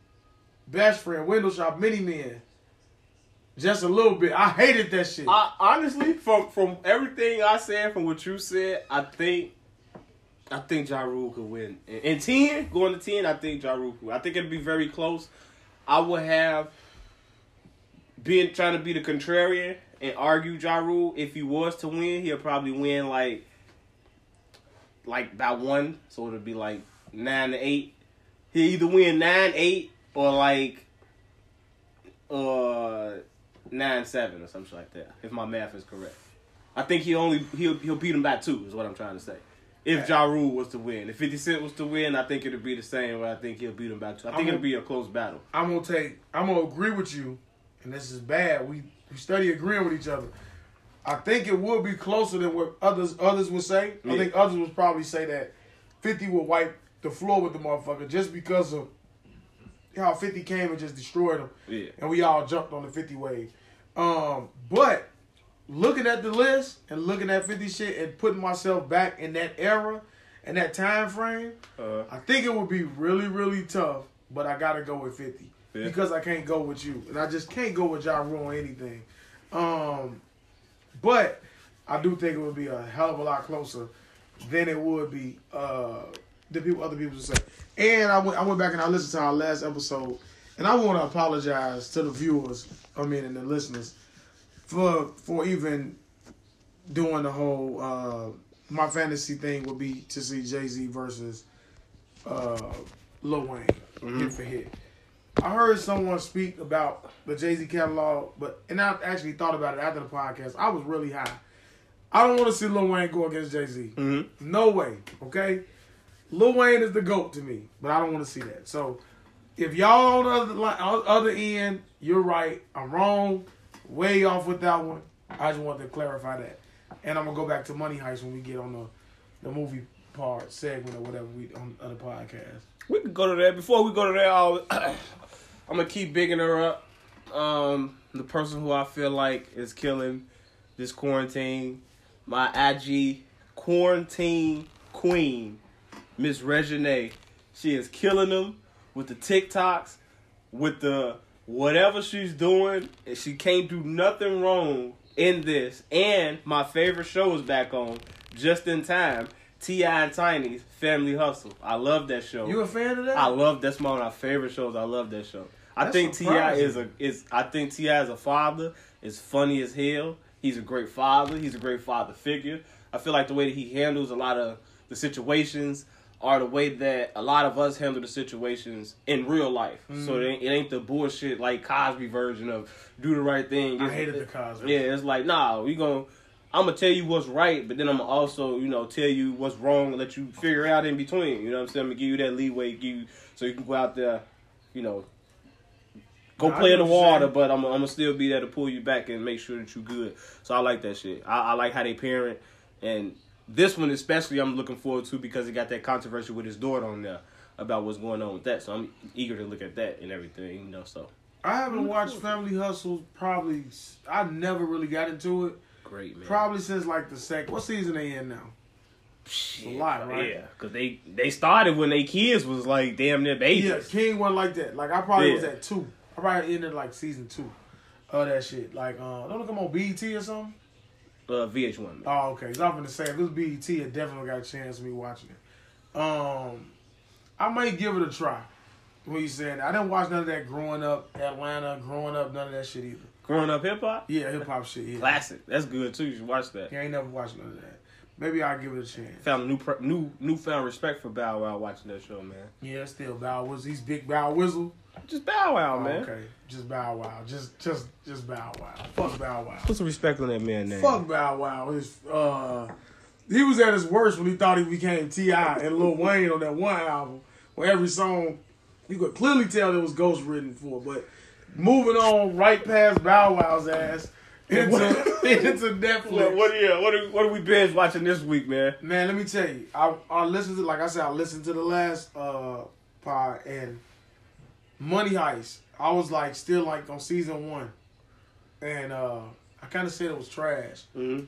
Best Friend, Window Shop, Many Men. Just a little bit. I hated that shit. I, honestly, from from everything I said, from what you said, I think I think Ja Rule could win. In, in ten, going to ten, I think Ja Rule could. I think it'd be very close. I would have been trying to be the contrarian and argue Ja Rule. If he was to win, he'll probably win like like by one, so it'd be like nine to eight. He'll either win nine eight or like uh nine seven or something like that. If my math is correct, I think he only he'll he'll beat him by two. Is what I'm trying to say. If Ja Rule was to win, if 50 Cent was to win, I think it'd be the same. But I think he'll beat him by two. I think I'm- it'll be a close battle. I'm gonna take. I'm gonna agree with you, and this is bad. We we study agreeing with each other. I think it would be closer than what others others would say. I think others would probably say that Fifty would wipe the floor with the motherfucker just because of how Fifty came and just destroyed them. Yeah. and we all jumped on the Fifty wave. Um, but looking at the list and looking at Fifty shit and putting myself back in that era and that time frame, Uh, I think it would be really, really tough, but I gotta go with fifty Yeah. because I can't go with you, and I just can't go with Ja Rule on anything. Um, but I do think it would be a hell of a lot closer than it would be uh, the people other people say. And I went I went back and I listened to our last episode, and I want to apologize to the viewers, I mean, and the listeners for for even doing the whole uh, my fantasy thing would be to see Jay Z versus uh, Lil Wayne, Mm-hmm. hit for hit. I heard someone speak about the Jay Z catalog, but and I actually thought about it after the podcast. I was really high. I don't want to see Lil Wayne go against Jay Z. Mm-hmm. No way. Okay, Lil Wayne is the goat to me, but I don't want to see that. So if y'all on the other other end, you're right. I'm wrong. Way off with that one. I just wanted to clarify that. And I'm gonna go back to Money Heist when we get on the the movie part segment or whatever we on, the podcast. We can go to that. Before we go to that, I'll, I'm gonna keep bigging her up. Um, the person who I feel like is killing this quarantine, my IG quarantine queen, Miss Regine. She is killing them with the TikToks, with the whatever she's doing. and She can't do nothing wrong in this. And my favorite show is back on just in time. T.I. and Tiny's Family Hustle. I love that show. You a fan of that? I love that's one of my favorite shows. I love that show. I That's think T.I. is a is I think T.I. is a father. Is funny as hell. He's a great father. He's a great father figure. I feel like the way that he handles a lot of the situations are the way that a lot of us handle the situations in real life. Mm. So it ain't, it ain't the bullshit like Cosby version of do the right thing. I hated the Cosby. yeah, it's like, nah, we gonna. I'm gonna tell you what's right, but then I'm gonna also, you know, tell you what's wrong and let you figure out in between. You know what I'm saying? I'm gonna give you that leeway, give you so you can go out there, you know, go play in the water, but I'm, I'm gonna still be there to pull you back and make sure that you're good. So I like that shit. I, I like how they parent, and this one especially I'm looking forward to because it got that controversy with his daughter on there about what's going on with that. So I'm eager to look at that and everything, you know. So I haven't watched Family Hustle probably. I never really got into it. great, man. Probably since like the second. What season they in now? Shit, a lot, right? Yeah, because they they started when they kids was like damn near babies. Yeah, King wasn't like that. Like I probably was at two. I probably ended like season two of that shit. Like, uh, don't it come on BET or something? Uh, VH1. Man. Oh, okay. 'Cause I'm gonna say if it was BET, I definitely got a chance of me watching it. Um, I might give it a try. What you saying? I didn't watch none of that growing up Atlanta, growing up, none of that shit either. Growing up hip hop, Yeah, hip hop shit. Yeah, classic. That's good too. You should watch that. yeah, I ain't never watched none of that. Maybe I'll give it a chance. Found a new new newfound respect for Bow Wow watching that show, man. Yeah, still Bow Whistle. He's big Bow Whistle. Just Bow Wow, Oh, man. okay, just Bow Wow. Just, just, just Bow Wow. Fuck Bow Wow. Put some respect on that man name. Fuck Bow Wow. His, uh, he was at his worst when he thought he became T.I. and Lil Wayne on that one album, where every song you could clearly tell it was ghost written for. But moving on right past Bow Wow's ass into into Netflix. What, what, yeah, what, are, what are we binge watching this week, man? Man, let me tell you, I I listened to like I said, I listened to the last uh pod and Money Heist. I was like still like on season one, and uh I kind of said it was trash. Mm-hmm.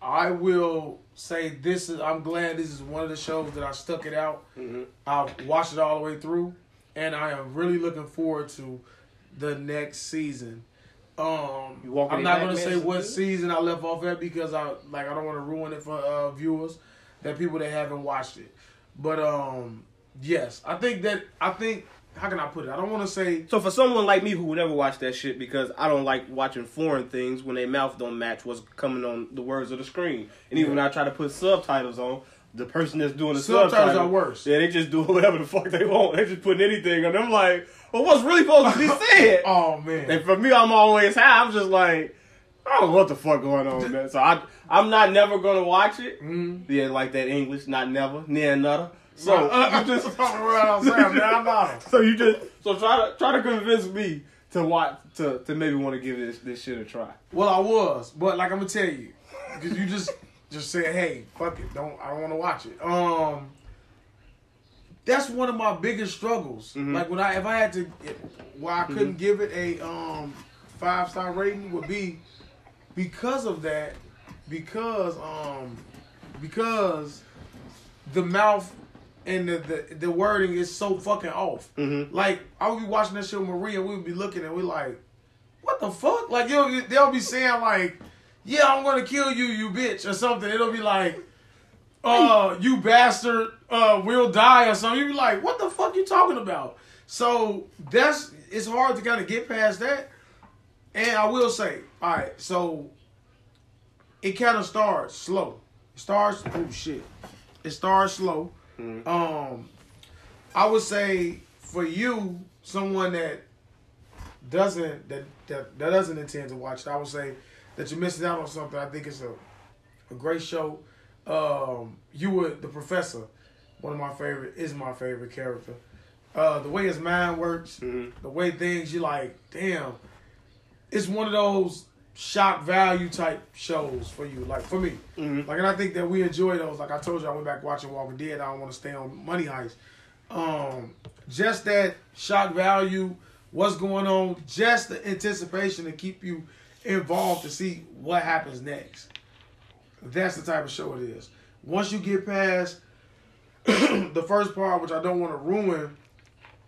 I will say this is. I'm glad this is one of the shows that I stuck it out. Mm-hmm. I watched it all the way through, and I am really looking forward to the next season. Um, I'm not gonna say what season I left off at because I like I don't want to ruin it for uh, viewers, that people that haven't watched it. But um, yes, I think that I think how can I put it? I don't want to say So for someone like me who would never watch that shit because I don't like watching foreign things when their mouth don't match what's coming on the words of the screen, and even when I try to put subtitles on, the person that's doing the Subtitles subtitles are worse. Yeah, they just do whatever the fuck they want. They just putting anything, and I'm like, well, what's really supposed to be said? oh man, And for me, I'm always high. I'm just like, I don't know what the fuck going on, man. So I, I'm not never gonna watch it. Mhm. Yeah, like that English, not never, near another. So uh, you just, talking right outside, man, I'm not. so you just, so try to try to convince me to watch, to to maybe want to give this this shit a try. Well, I was, but like I'm gonna tell you, because you just just said, "Hey, fuck it, don't I don't want to watch it." Um, that's one of my biggest struggles. Mhm. Like when I if I had to, why I couldn't give it a um five star rating would be because of that, because um because the mouth and the the, the wording is so fucking off. Mm-hmm. Like I would be watching that shit with Maria, and we would be looking and we like, what the fuck? Like yo, they'll be saying like, yeah, I'm gonna kill you, you bitch, or something. It'll be like, uh, you bastard, uh, will die or something. You be like, what the fuck you talking about? So that's it's hard to kind of get past that. And I will say, all right, so it kind of starts slow. It starts, oh shit, it starts slow. Mhm. Um, I would say for you, someone that doesn't that, that that doesn't intend to watch it, I would say that you're missing out on something. I think it's a a great show. Um, you were the professor, one of my favorite is my favorite character. Uh, the way his mind works, Mhm. the way things you like, damn, it's one of those shock value type shows for you. Like for me, Mhm. like, and I think that we enjoy those. Like I told you, I went back watching Walking Dead. I don't want to stay on Money Heist. Um, just that shock value, what's going on, just the anticipation to keep you involved to see what happens next. That's the type of show it is. Once you get past the first part, which I don't want to ruin,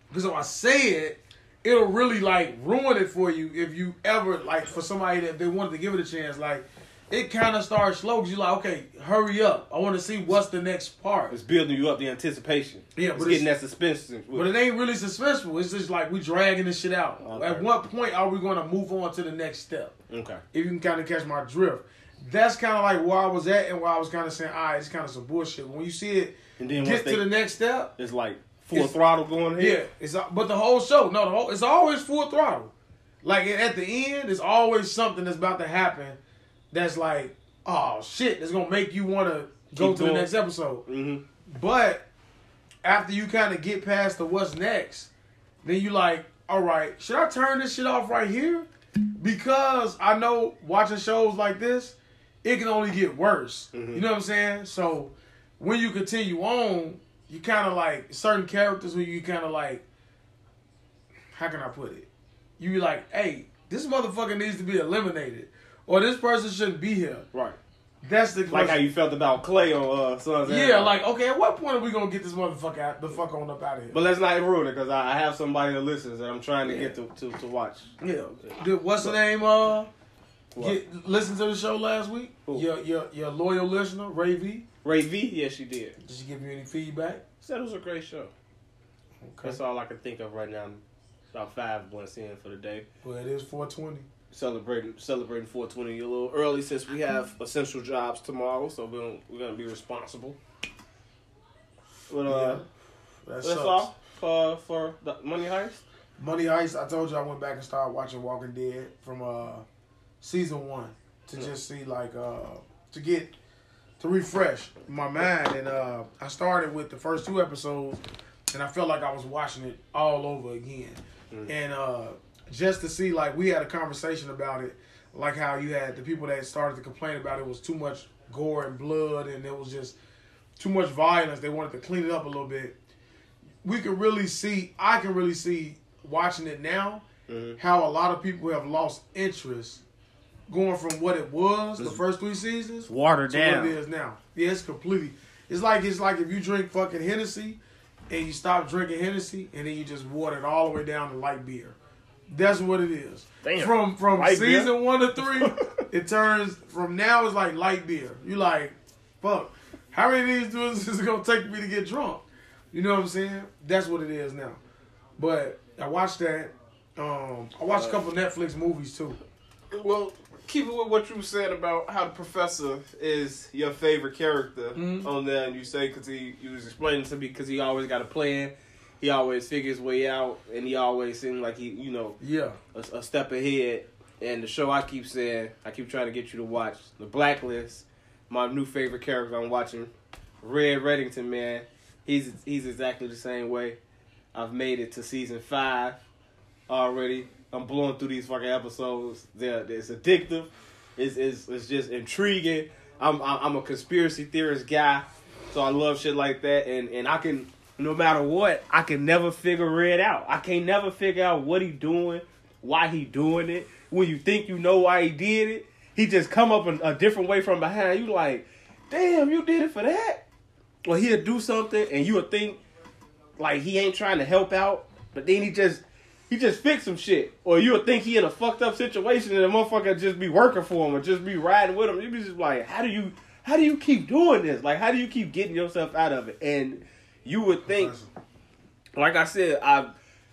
because if I say it, it'll really like ruin it for you if you ever like for somebody that they wanted to give it a chance. Like it kind of starts slow because you're like, okay, hurry up. I want to see what's the next part. It's building you up the anticipation. Yeah, it's but getting that suspense. But it ain't really suspenseful. It's just like we dragging this shit out. Okay. At what point are we going to move on to the next step? okay. If you can kind of catch my drift. That's kind of like where I was at and where I was kind of saying, all right, it's kind of some bullshit. When you see it And then get they, to the next step, it's like full It's- throttle going yeah, ahead. it's but the whole show, no, the whole it's always full throttle. Like at the end, it's always something that's about to happen. That's like, oh shit, that's gonna make you want to go to going. the next episode. Mm-hmm. But after you kind of get past the what's next, then you like, all right, should I turn this shit off right here? Because I know watching shows like this, it can only get worse. Mhm. You know what I'm saying? So when you continue on, you kind of like certain characters where you kind of like, how can I put it? You be like, hey, this motherfucker needs to be eliminated, or this person shouldn't be here. Right. That's the Like how you felt about Clay on uh, Sons. yeah, Anarchy. like okay, at what point are we gonna get this motherfucker out, the fuck on up out of here? But let's not ruin it because I, I have somebody that listens that I'm trying to Yeah. get to, to, to watch. yeah, Dude, what's the name? Uh, get, listen to the show last week. Who? Your your your loyal listener, Ray V. Ray V, yes, she did. Did she give you any feedback? Said it was a great show. Okay, That's all I can think of right now. I'm About five points in for the day. well it is four twenty. Celebrating celebrating 420 a little early since we have essential jobs tomorrow, so we're gonna, we're gonna be responsible. But uh, Yeah, that that's all for for the money heist. Money Heist. I told you I went back and started watching Walking Dead from uh season one to Yeah. just see like uh to get to refresh my mind and uh I started with the first two episodes and I felt like I was watching it all over again Mm. and uh just to see like we had a conversation about it like how you had the people that started to complain about it was too much gore and blood and it was just too much violence they wanted to clean it up a little bit we can really see i can really see watching it now Mhm. how a lot of people have lost interest going from what it was the first three seasons Watered to what it is now. Yeah, it's completely. It's like it's like if you drink fucking Hennessy and you stop drinking Hennessy and then you just water it all the way down to light beer. That's what it is. Damn. From from Light beer? season one to three, it turns from now it's like light beer. You like, fuck. How many of these dudes is it gonna take me to get drunk? You know what I'm saying? That's what it is now. But I watched that. Um, I watched a couple Netflix movies too. Well, keep it with what you said about how the professor is your favorite character Mhm. on there, and you say because he, he was explaining to me because he always got a plan, he always figures way out, and he always seems like he, you know, Yeah. a, a step ahead. And the show I keep saying, I keep trying to get you to watch, The Blacklist. My new favorite character I'm watching, Red Reddington, man. He's he's exactly the same way. I've made it to season five already. I'm blowing through these fucking episodes. They're, it's addictive. It's, it's it's just intriguing. I'm I'm a conspiracy theorist guy, so I love shit like that. And and I can no matter what, I can never figure it out. I can't never figure out what he doing, why he doing it. When you think you know why he did it, he just come up in a different way from behind. You like, damn, you did it for that. Or he'll do something and you'll think like he ain't trying to help out, but then he just he just fix some shit. Or you'll think he in a fucked up situation and the motherfucker just be working for him or just be riding with him. You be just like, how do you how do you keep doing this? Like how do you keep getting yourself out of it? And you would think like I said, I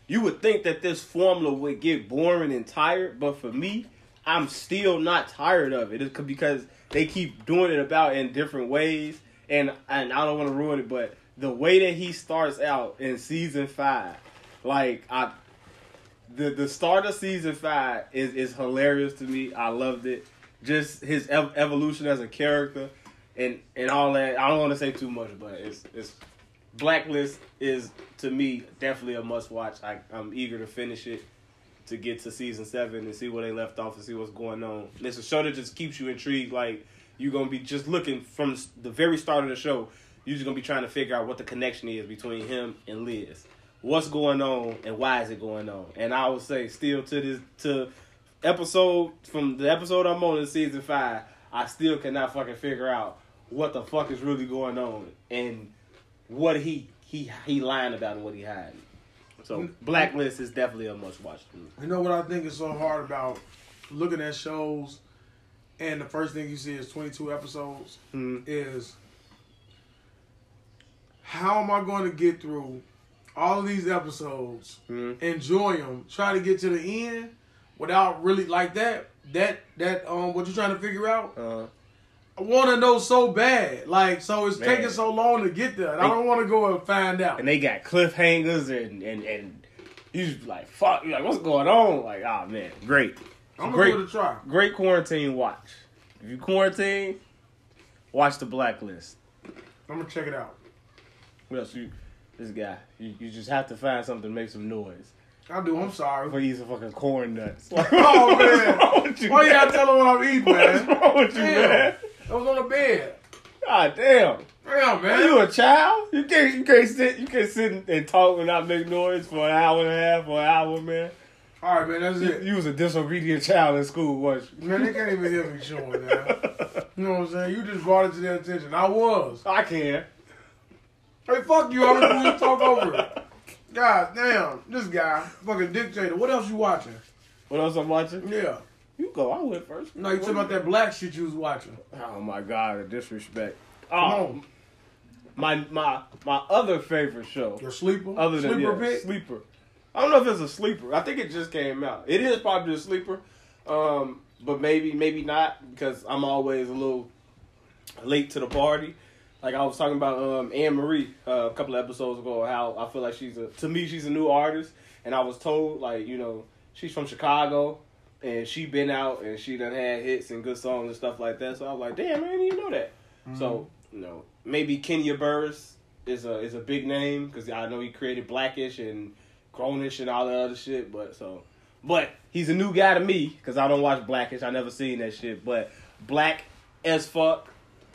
you would think that this formula would get boring and tired, but for me, I'm still not tired of it. It's because they keep doing it about in different ways, and and I don't want to ruin it, but the way that he starts out in season five, like I, the the start of season five is is hilarious to me. I loved it. Just his ev- evolution as a character, and and all that. I don't want to say too much, but it's it's Blacklist is to me definitely a must watch. I, I'm eager to finish it to get to season seven and see where they left off and see what's going on. It's a show that just keeps you intrigued. Like you're gonna be just looking from the very start of the show. You're just gonna be trying to figure out what the connection is between him and Liz. What's going on and why is it going on? And I would say still to this to episode from the episode I'm on in season five, I still cannot fucking figure out what the fuck is really going on and what he he he lying about and what he hiding. So Blacklist is definitely a must watch. You know what I think is so hard about looking at shows, and the first thing you see is 22 episodes. Mhm. Is how am I going to get through all of these episodes, Mhm. enjoy them, try to get to the end without really like that that that um what you're trying to figure out. Uh, I want to know so bad, like so it's Man. taking so long to get there. And I don't want to go and find out. and they got cliffhangers and and and you just like fuck, you like what's going on? Like oh man, great, I'm gonna great, give it a try. great quarantine watch. If you quarantine, watch the Blacklist. I'm gonna check it out. What else? You this guy, you, you just have to find something to make some noise. I do. I'm sorry. For these fucking corn nuts. Oh, man. What's wrong with you, Why you gotta tell them what I'm eating, man? What's wrong with you, Damn. man? I was on the bed. God damn. Damn, Are man. you a child? You can't you can't sit you can't sit and- and talk and not make noise for an hour and a half or an hour, man. All right, man. That's You, it. you was a disobedient child in school, was you? Man, they can't even hear me chewing now. You know what I'm saying? You just brought it to their attention. I was. I can. Hey, fuck you. I was going to talk over it. God damn. This guy, fucking dictator. What else you watching? What else I'm watching? Yeah. You go. I went first. No, you talking about that black shit you was watching. Oh my god, the disrespect. Oh, my my my other favorite show, Your sleeper? other than sleeper yeah, pick? sleeper. I don't know if it's a sleeper. I think it just came out. It is probably a sleeper, um, but maybe maybe not because I'm always a little late to the party. Like I was talking about um, Anne Marie uh, a couple of episodes ago, how I feel like she's a to me she's a new artist, and I was told like you know she's from Chicago, and she been out and she done had hits and good songs and stuff like that. So I was like, damn man, I didn't even know that. So you know maybe Kenya Barris is a is a big name because I know he created Blackish and Grownish and all that other shit. But so, but he's a new guy to me because I don't watch Blackish. I never seen that shit. But Black as fuck,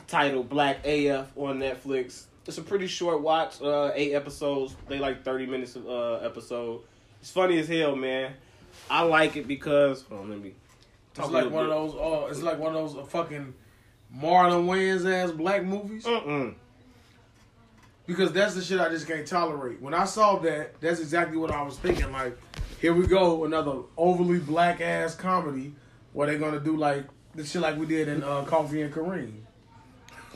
titled Black AF on Netflix. It's a pretty short watch, uh, eight episodes. They like thirty minutes of uh, episode. It's funny as hell, man. I like it because hold on, let me. It's like one of those. Uh, it's like one of those uh, fucking Marlon Wayans ass black movies. Mm-mm. Because that's the shit I just can't tolerate. When I saw that, that's exactly what I was thinking. Like, here we go, another overly black ass comedy where they're gonna do like the shit like we did in uh, Coffee and Kareem.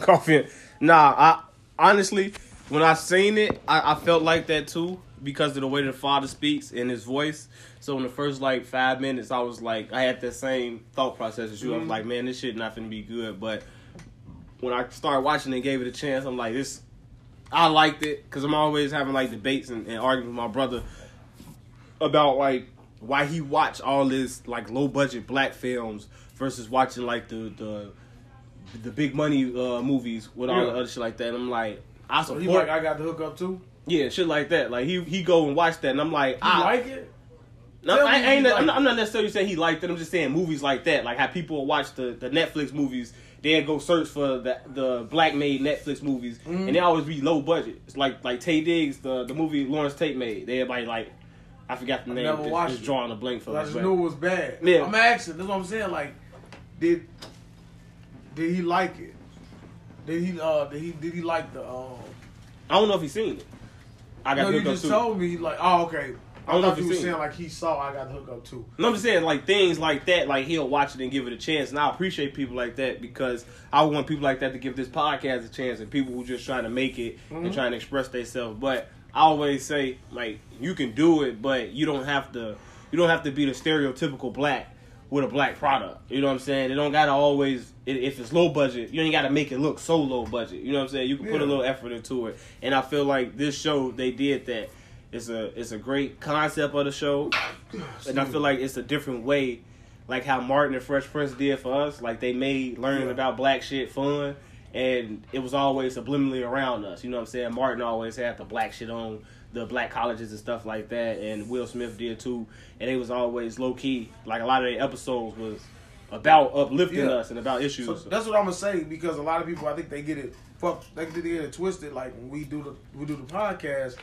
Coffee. Nah, I honestly, when I seen it, I, I felt like that too because of the way the father speaks in his voice. So in the first like five minutes, I was like, I had that same thought process as you. I was Mhm. like, man, this shit not gonna be good. But when I started watching and gave it a chance, I'm like, this. I liked it because I'm always having like debates and, and arguing with my brother about like why he watched all this like low budget black films versus watching like the the the big money uh, movies with all the other shit like that. And I'm like, I So he like, I got the hook up too. yeah, shit like that. Like he he go and watch that, and I'm like, You I, like it? no, I, I ain't, you I'm, not, I'm not necessarily saying he liked it. I'm just saying movies like that, like how people watch the, the Netflix movies. They go search for the the black made Netflix movies, Mhm. and they always be low budget. It's like like Taye Diggs, the the movie Larenz Tate made. They everybody like, I forgot the I've name. never just, watched just drawing a blank for that. I just but- knew it was bad. Yeah. I'm asking. That's what I'm saying. Like, did did he like it? Did he uh did he did he like the um? I don't know if he seen it. I got No, you just told me like oh okay. I, I don't know thought if you were seen saying it. like he saw I got the hook up too. No, I'm just saying like things like that. Like he'll watch it and give it a chance, and I appreciate people like that because I want people like that to give this podcast a chance, and people who just trying to make it Mhm. and trying to express themselves. But I always say like you can do it, but you don't have to. You don't have to be the stereotypical black with a black product. You know what I'm saying? It don't gotta always if it's low budget, you ain't gotta make it look so low budget. You know what I'm saying? You can put a little effort into it. And I feel like this show they did that. It's a it's a great concept of the show. And I feel like it's a different way like how Martin and Fresh Prince did for us. Like they made learning Yeah. about black shit fun and it was always subliminally around us. You know what I'm saying? Martin always had the black shit on the black colleges and stuff like that, and Will Smith did too. And it was always low key. Like a lot of the episodes was about uplifting Yeah. us and about issues. So that's what I'm gonna say because a lot of people I think they get it fuck they get it twisted like when we do the we do the podcast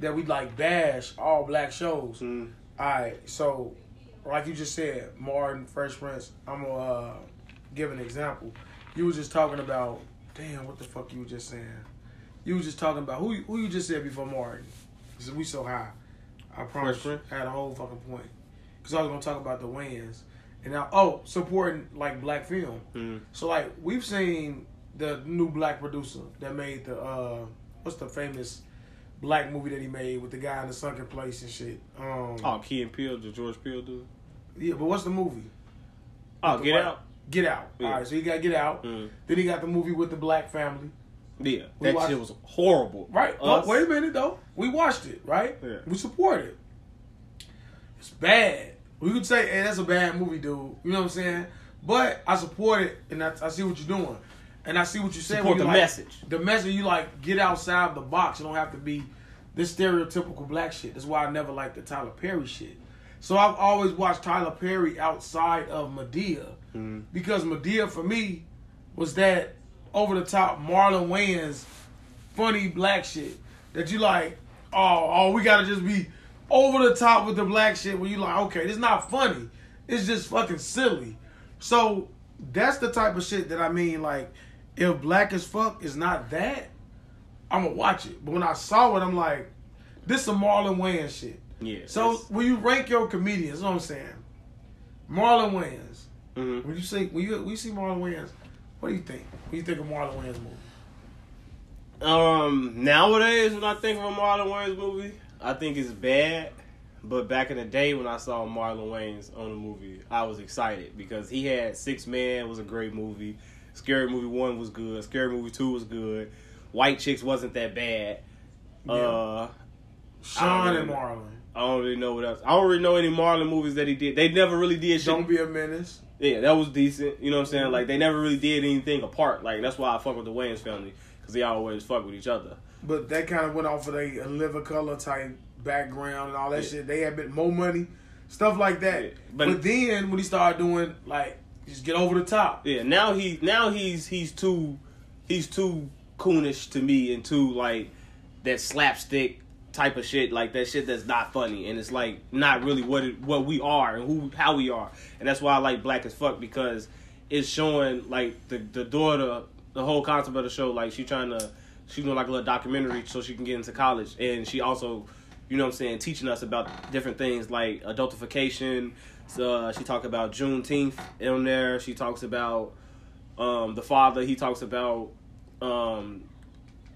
that we like bash all black shows. Mm. Alright, so like you just said, Martin, Fresh Prince, I'm gonna uh, give an example. You was just talking about damn what the fuck you were just saying. You was just talking about who you- who you just said before Martin. Cause we so high. I promise. Fresh I had a whole fucking point. Cause I was gonna talk about the wins. And now, oh, supporting like black film. Mm. So like we've seen the new black producer that made the uh what's the famous black movie that he made with the guy in the sunken place and shit. Um Oh, Key and Peele, the George Peele dude. yeah, but what's the movie? Oh, Get white- Out. Get Out. Yeah. All right, so he got Get Out. Mm. Then he got the movie with the black family. Yeah, We that watched- shit was horrible. Right. Us- Oh, wait a minute though. We watched it, right? Yeah. We support it. It's bad. We could say, hey, that's a bad movie, dude. You know what I'm saying? But I support it, and I, I see what you're doing, and I see what you said. Support when you the like- message. The message you like get outside the box. You don't have to be this stereotypical black shit. That's why I never liked the Tyler Perry shit. So I've always watched Tyler Perry outside of Madea Mm. because Madea for me was that over the top Marlon Wayans funny black shit that you like. Oh, oh, we gotta just be over the top with the black shit. Where you like, okay, this is not funny. It's just fucking silly. So that's the type of shit that I mean. Like, if Black as Fuck is not that, I'm gonna watch it. But when I saw it, I'm like, this some Marlon Wayans shit. Yeah. So when you rank your comedians, that's what I'm saying. Marlon Wayans. Mhm. When you see when you when you see Marlon Wayans, what do you think? When you think of Marlon Wayans movie? Um, nowadays when I think of a Marlon Wayans movie, I think it's bad. But back in the day when I saw Marlon Wayans on the movie, I was excited because he had Six Man was a great movie. Scary Movie One was good. Scary Movie Two was good. White Chicks wasn't that bad. Uh, Shawn and. Marlon. I don't really know what else. I don't really know any Marlon movies that he did. They never really did shit. Don't be a menace. Yeah, that was decent. You know what I'm saying? Like they never really did anything apart. Like that's why I fuck with the Wayans family because they always fuck with each other. But that kind of went off of a, liver color type background and all that Yeah. shit. They had a bit more money, stuff like that. Yeah, But, but- then when he started doing like just get over the top. Yeah, now he now he's he's too he's too coonish to me and too like that slapstick type of shit, like that shit that's not funny and it's like not really what it, what we are and who how we are. And that's why I like Black as Fuck because it's showing like the the daughter the whole concept of the show like she trying to she's doing like a little documentary so she can get into college and she also you know what I'm saying teaching us about different things like adultification. So uh, she talked about Juneteenth in there. She talks about um, the father. He talks about um,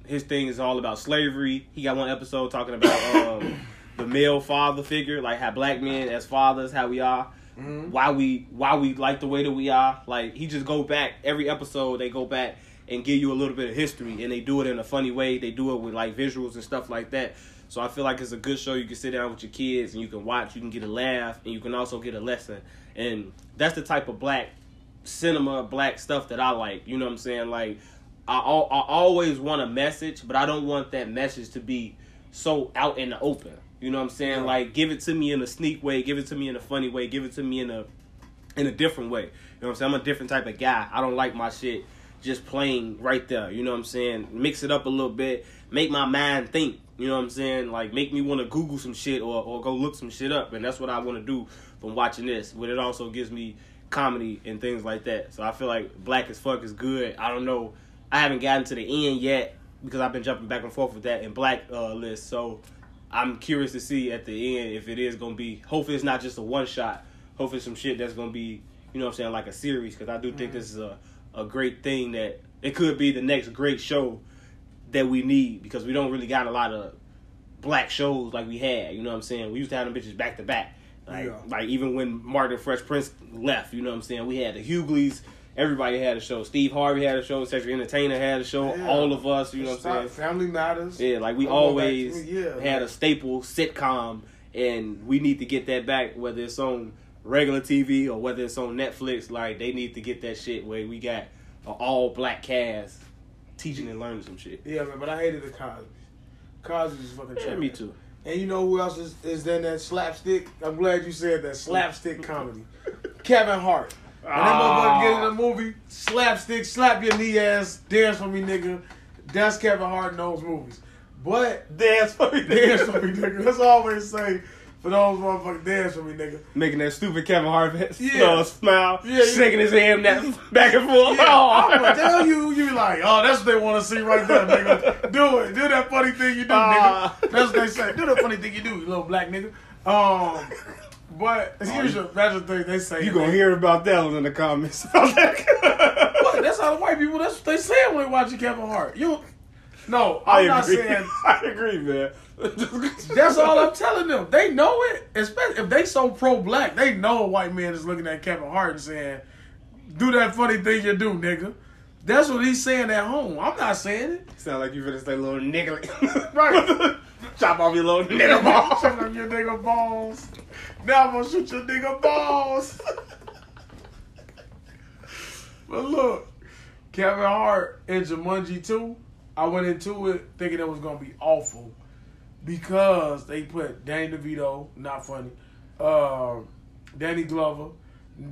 his thing is all about slavery. He got one episode talking about um, the male father figure, like how black men as fathers, how we are, Mhm. why we why we like the way that we are. Like he just go back every episode. They go back and give you a little bit of history, and they do it in a funny way. They do it with like visuals and stuff like that. So I feel like it's a good show. You can sit down with your kids and you can watch. You can get a laugh and you can also get a lesson. And that's the type of black cinema, black stuff that I like. You know what I'm saying? Like I, I always want a message, but I don't want that message to be so out in the open. You know what I'm saying? Like give it to me in a sneak way, give it to me in a funny way, give it to me in a in a different way. You know what I'm saying? I'm a different type of guy. I don't like my shit just playing right there. You know what I'm saying? Mix it up a little bit, make my mind think. You know what I'm saying? Like make me want to Google some shit or, or go look some shit up, and that's what I want to do from watching this. But it also gives me comedy and things like that. So I feel like Black as Fuck is good. I don't know. I haven't gotten to the end yet because I've been jumping back and forth with that in Black uh, list. So I'm curious to see at the end if it is gonna be. Hopefully, it's not just a one shot. Hopefully, some shit that's gonna be, you know, what I'm saying, like a series. Because I do think this is a a great thing that it could be the next great show that we need because we don't really got a lot of black shows like we had. You know what I'm saying? We used to have them bitches back to back. Like, Yeah. like even when Martin Fresh Prince left, you know what I'm saying? We had the Hughleys. Everybody had a show. Steve Harvey had a show. Cedric Entertainer had a show. Yeah. All of us, you know what I'm saying? Family matters. Yeah, like we always yeah, had a staple sitcom, and we need to get that back. Whether it's on regular TV or whether it's on Netflix, like they need to get that shit where we got an all black cast teaching and learning some shit. Yeah, man, but I hated the Cosby. Cosby's is fucking Yeah, trash. me too. And you know who else is, is then that slapstick? I'm glad you said that slapstick comedy. Kevin Hart. When that motherfucker get in the movie, slapstick, slap your knee ass, dance for me, nigga. That's Kevin Hart in those movies. But Dance for me, dance for me, nigga. That's always say for those motherfuckers. Dance for me, nigga. Making that stupid Kevin Hart Yeah. uh, smile, Yeah, yeah. shaking his hand that back and forth. Yeah, Oh. I'm gonna tell you, you be like, oh, that's what they want to see right there, nigga. Do it. Do that funny thing you do, Ah. nigga. That's what they say. Do the funny thing you do, you little black nigga. Um, but oh, here's your that's the thing they say. You gonna hear about that one in the comments. What? That's how the white people. That's what they say when they watching Kevin Hart. You, no, I'm not saying. I agree, man. That's all I'm telling them. They know it, especially if they so pro black. They know a white man is looking at Kevin Hart and saying, "Do that funny thing you do, nigga." That's what he's saying at home. I'm not saying it. Sound like you finna say little nigga. Right. Chop off your little nigga balls. Chop off your nigga balls. Now I'm gonna shoot your nigga balls. but look, Kevin Hart in Jumanji 2, I went into it thinking it was gonna be awful because they put Danny DeVito, not funny, uh, Danny Glover.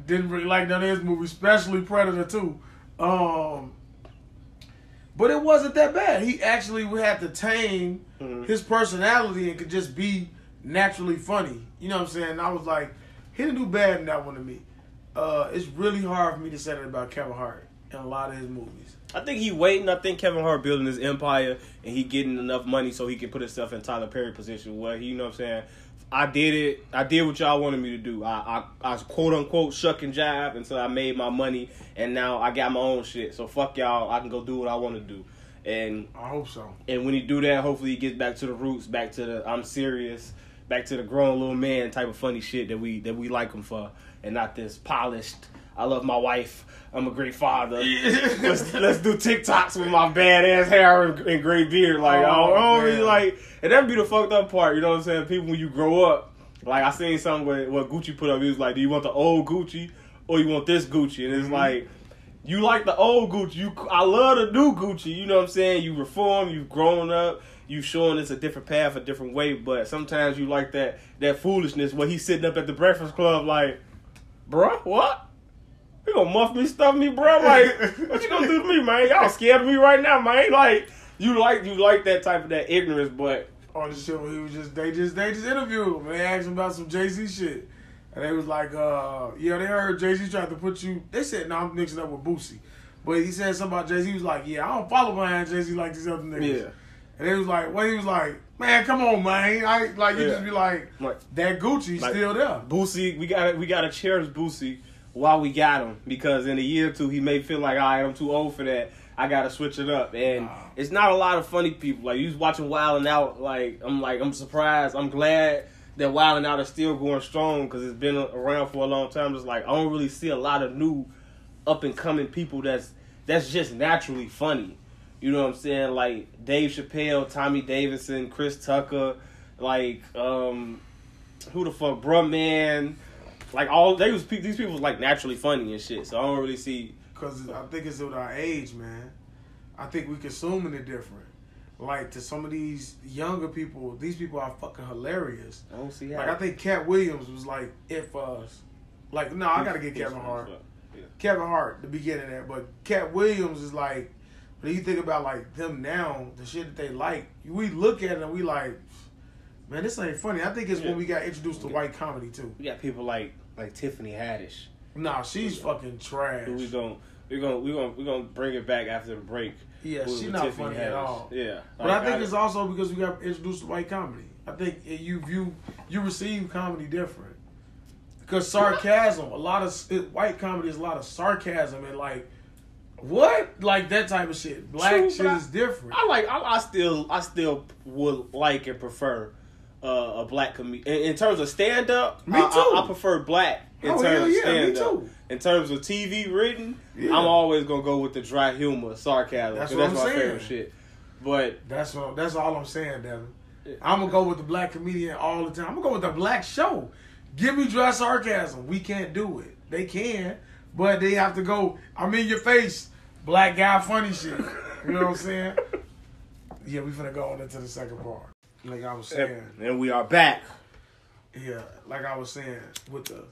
Didn't really like none of his movies, especially Predator 2. Um, but it wasn't that bad. He actually had to tame Mhm. his personality and could just be naturally funny. You know what I'm saying? I was like, he didn't do bad in that one to me. Uh, it's really hard for me to say that about Kevin Hart in a lot of his movies. I think he waiting. I think Kevin Hart building his empire and he getting enough money so he can put himself in Tyler Perry position where he, you know what I'm saying. I did it. I did what y'all wanted me to do. I, I, I quote unquote shuck and jive until I made my money, and now I got my own shit. So fuck y'all. I can go do what I want to do. And I hope so. and when he do that, hopefully he gets back to the roots, back to the I'm serious, back to the grown little man type of funny shit that we that we like him for, and not this polished. I love my wife. I'm a great father. let's let's do TikToks with my badass hair and, and gray beard. Like Oh, really like, and that'd be the fucked up part. You know what I'm saying? People when you grow up, like I seen something where what Gucci put up. He was like, "Do you want the old Gucci or you want this Gucci?" And it's Mhm. like. You like the old Gucci. You, I love the new Gucci. You know what I'm saying? You reform. You've grown up. You showing it's a different path, a different way. But sometimes you like that that foolishness where he's sitting up at the Breakfast Club like, bruh, what? You gonna muff me, stuff me, bro? Like, what you gonna do to me, man? Y'all scared of me right now, man. Like, you like you like that type of that ignorance, but on the show, he was just they just they just interviewed him and they asked him about some Jay Z shit, and they was like, uh, yeah, they heard Jay Z tried to put you. They said, no, I'm mixing up with Boosie, but he said something about Jay Z. He was like, yeah, I don't follow behind Jay Z like these other niggas. yeah, And they was like, well, he was like, man, come on, man. I like you Yeah. just be like, like that Gucci's Like- still there. Boosie, we got we gotta cherish Boosie while we got him because in a year or two he may feel like, all right, I'm too old for that. I gotta switch it up, and Wow. it's not a lot of funny people. Like you was watching Wild and Out, like I'm like I'm surprised. I'm glad that Wild and Out is still going strong because it's been around for a long time. Just like I don't really see a lot of new up and coming people that's that's just naturally funny. You know what I'm saying? Like Dave Chappelle, Tommy Davidson, Chris Tucker, like um who the fuck, bruh man. Like all they was these people was like naturally funny and shit. So I don't really see Cause I think it's with our age, man. I think we consuming it different. Like to some of these younger people, these people are fucking hilarious. I don't see how. Like I think Katt Williams was like it for us. Like no, I gotta get Kevin Hart. Yeah. Kevin Hart, the beginning of that, but Katt Williams is like when you think about like them now, the shit that they like, we look at it and we like, man, this ain't funny. I think it's Yeah. when we got introduced to white comedy too. We got people like like Tiffany Haddish. Nah, she's fucking trash. We gon' we gon' we gon' we gonna bring it back after the break. Yeah, with- she not Tiffany funny at all. Yeah, But Like, I think it's also because we got introduced to white comedy. I think you view you receive comedy different because sarcasm. A lot of it, white comedy is a lot of sarcasm and like what like that type of shit. Black True, shit I- is different. I like I, I still I still would like and prefer uh, a black comedian. In, in terms of stand up, Me I, I, too. I prefer black in Oh, terms of yeah, me stand up. In terms of TV written, Yeah. I'm always gonna go with the dry humor, sarcasm. That's what that's I'm my saying. favorite shit. But That's all. That's all I'm saying, Devin. I'm gonna go with the black comedian all the time. I'm gonna go with the black show. Give me dry sarcasm. We can't do it. They can, but they have to go. I'm in your face, black guy, funny shit. You know what I'm saying? Yeah, we finna go on into the second part. Like I was saying, and we are back. yeah, like I was saying with the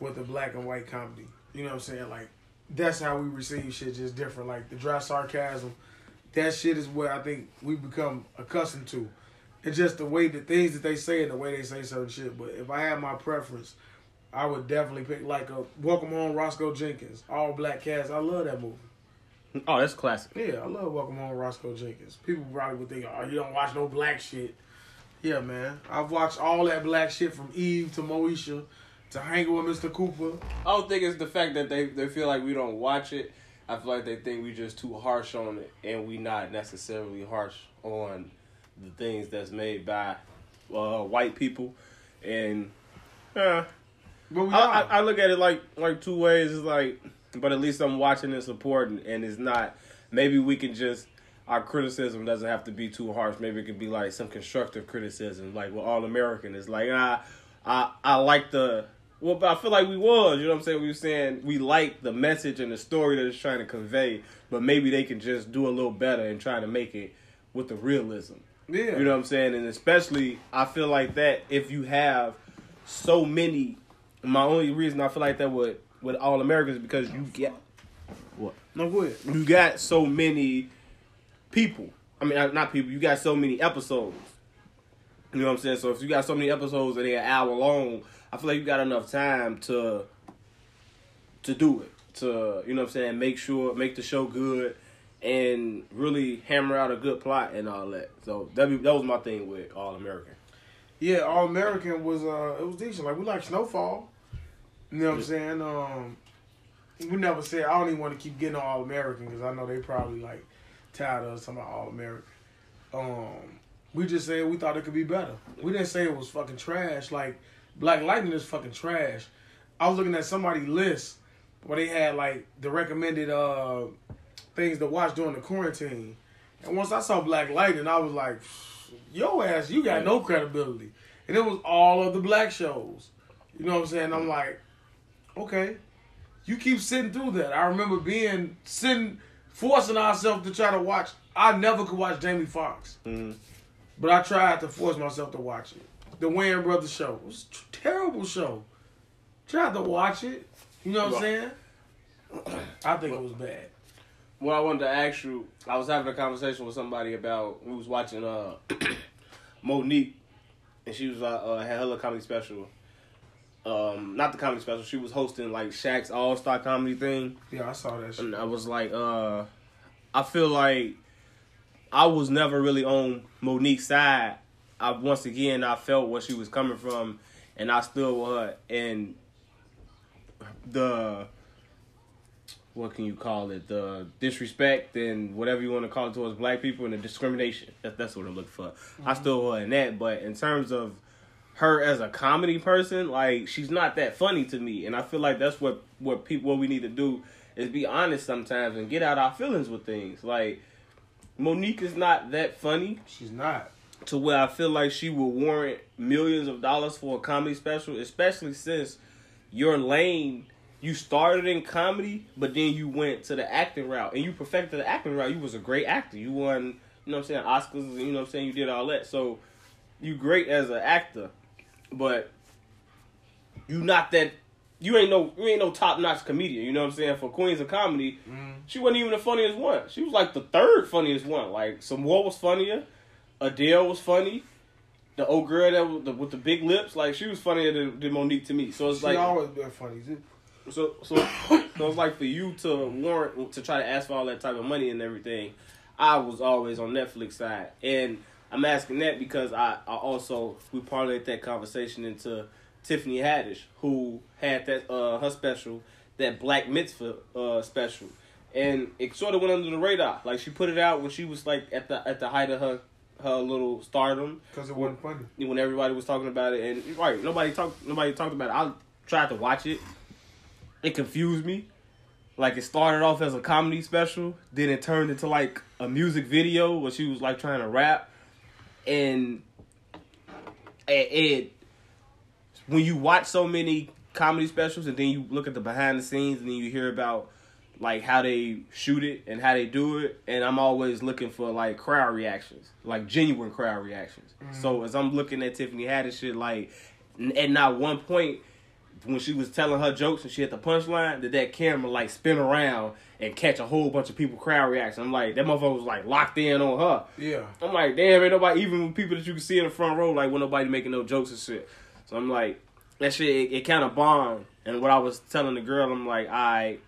with the black and white comedy. You know what I'm saying? Like that's how we receive shit just different. Like the dry sarcasm, that shit is what I think we become accustomed to. It's just the way the things that they say and the way they say certain shit. But if I had my preference, I would definitely pick like a Welcome Home Roscoe Jenkins, all black cast. I love that movie. Oh, that's classic. Yeah, I love Welcome Home Roscoe Jenkins. People probably would think, oh, you don't watch no black shit. Yeah, man. I've watched all that black shit from Eve to Moesha to Hanging with Mr. Cooper. I don't think it's the fact that they, they feel like we don't watch it. I feel like they think we just too harsh on it, and we not necessarily harsh on the things that's made by uh, white people. And uh, But we I. I, I look at it like like two ways. It's like, but at least I'm watching and supporting, and it's not. Maybe we can just our criticism doesn't have to be too harsh. Maybe it could be like some constructive criticism, like well, All American is like ah, I I like the well, but I feel like we was. You know what I'm saying? We were saying we like the message and the story that it's trying to convey, but maybe they can just do a little better and try to make it with the realism. yeah. You know what I'm saying? And especially, I feel like that if you have so many, my only reason I feel like that with with All Americans is because you get what no, go ahead. you got so many people. I mean, uh, not people. You got so many episodes. You know what I'm saying? So if you got so many episodes and they're an hour long, I feel like you got enough time to to do it. To you know what I'm saying? Make sure make the show good and really hammer out a good plot and all that. So that be, that was my thing with All American. Yeah, All American was uh it was decent. Like we like Snowfall. You know what I'm saying? Um we never said I don't even want to keep getting All American because I know they probably like tired of us talking about All American. Um we just said we thought it could be better. We didn't say it was fucking trash. Like Black Lightning is fucking trash. I was looking at somebody's list where they had like the recommended uh things to watch during the quarantine. And once I saw Black Lightning, I was like, yo ass, you got no credibility. And it was all of the black shows. You know what I'm saying? I'm like, okay. You keep sitting through that. I remember being sitting, forcing ourselves to try to watch. I never could watch Jamie Foxx, Mm-hmm. but I tried to force myself to watch it. The Wayans Brothers show it was a t- terrible show. Tried to watch it. You know what I'm saying? I think it was bad. What I wanted to ask you, I was having a conversation with somebody about we was watching uh Mo'Nique, and she was uh, uh had her little comedy special. Um, not the comedy special. She was hosting like Shaq's All Star comedy thing, Yeah, I saw that shit. and I was like, uh, I feel like I was never really on Mo'Nique's side. I once again I felt where she was coming from, and I with her. And the what can you call it? The disrespect and whatever you want to call it towards black people and the discrimination. That, that's what I'm looking for. I still her in that, but in terms of her as a comedy person, like she's not that funny to me, and I feel like that's what what people what we need to do is be honest sometimes and get out our feelings with things. Like Mo'Nique is not that funny She's not. to where I feel like she will warrant millions of dollars for a comedy special, especially since your lane you started in comedy, but then you went to the acting route and you perfected the acting route. You was a great actor. You won, you know what I'm saying, Oscars, you know what I'm saying, you did all that. So you great as an actor, but you not that you ain't no you ain't no top notch comedian, you know what I'm saying? For Queens of Comedy, mm-hmm. she wasn't even the funniest one. She was like the third funniest one. Like some Sommore was funnier, Adele was funny. The old girl that was the, with the big lips, like she was funnier than, than Mo'Nique to me. So it's She like always been funny too. so so so it's like for you to warrant to try to ask for all that type of money and everything. I was always on Netflix side, and I'm asking that because I, I also we parlayed that conversation into Tiffany Haddish, who had that uh her special, that Black Mitzvah uh special, and it sort of went under the radar. Like she put it out when she was like at the at the height of her her little stardom Because it wasn't funny. when everybody was talking about it, and right, nobody talked. Nobody talked about it. I tried to watch it. It confused me. Like it started off as a comedy special, then it turned into like a music video where she was like trying to rap, and it, it when you watch so many comedy specials and then you look at the behind the scenes and then you hear about like how they shoot it and how they do it and I'm always looking for like crowd reactions, like genuine crowd reactions. Mm-hmm. So as I'm looking at Tiffany Haddish shit like at not one point when she was telling her jokes and she had the punchline, did that camera like spin around and catch a whole bunch of people crowd reaction. I'm like, that motherfucker was like locked in on her. Yeah. I'm like, damn, ain't nobody, even with people that you can see in the front row, like, when nobody making no jokes and shit. So I'm like, that shit, it, it kind of bombed. And what I was telling the girl, I'm like, I,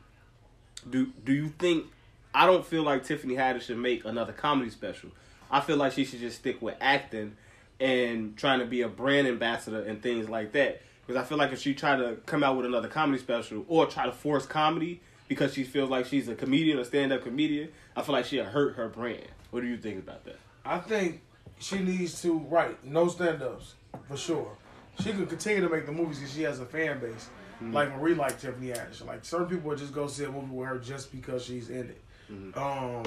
do do you think, I don't feel like Tiffany Haddish should make another comedy special. I feel like she should just stick with acting and trying to be a brand ambassador and things like that. Because I feel like if she try to come out with another comedy special or try to force comedy because she feels like she's a comedian, a stand up comedian, I feel like she'll hurt her brand. What do you think about that? I think she needs to right no stand ups for sure. She could continue to make the movies because she has a fan base. Like Marie like Tiffany Haddish. Like certain people would just go see a movie with her just because she's in it. Um,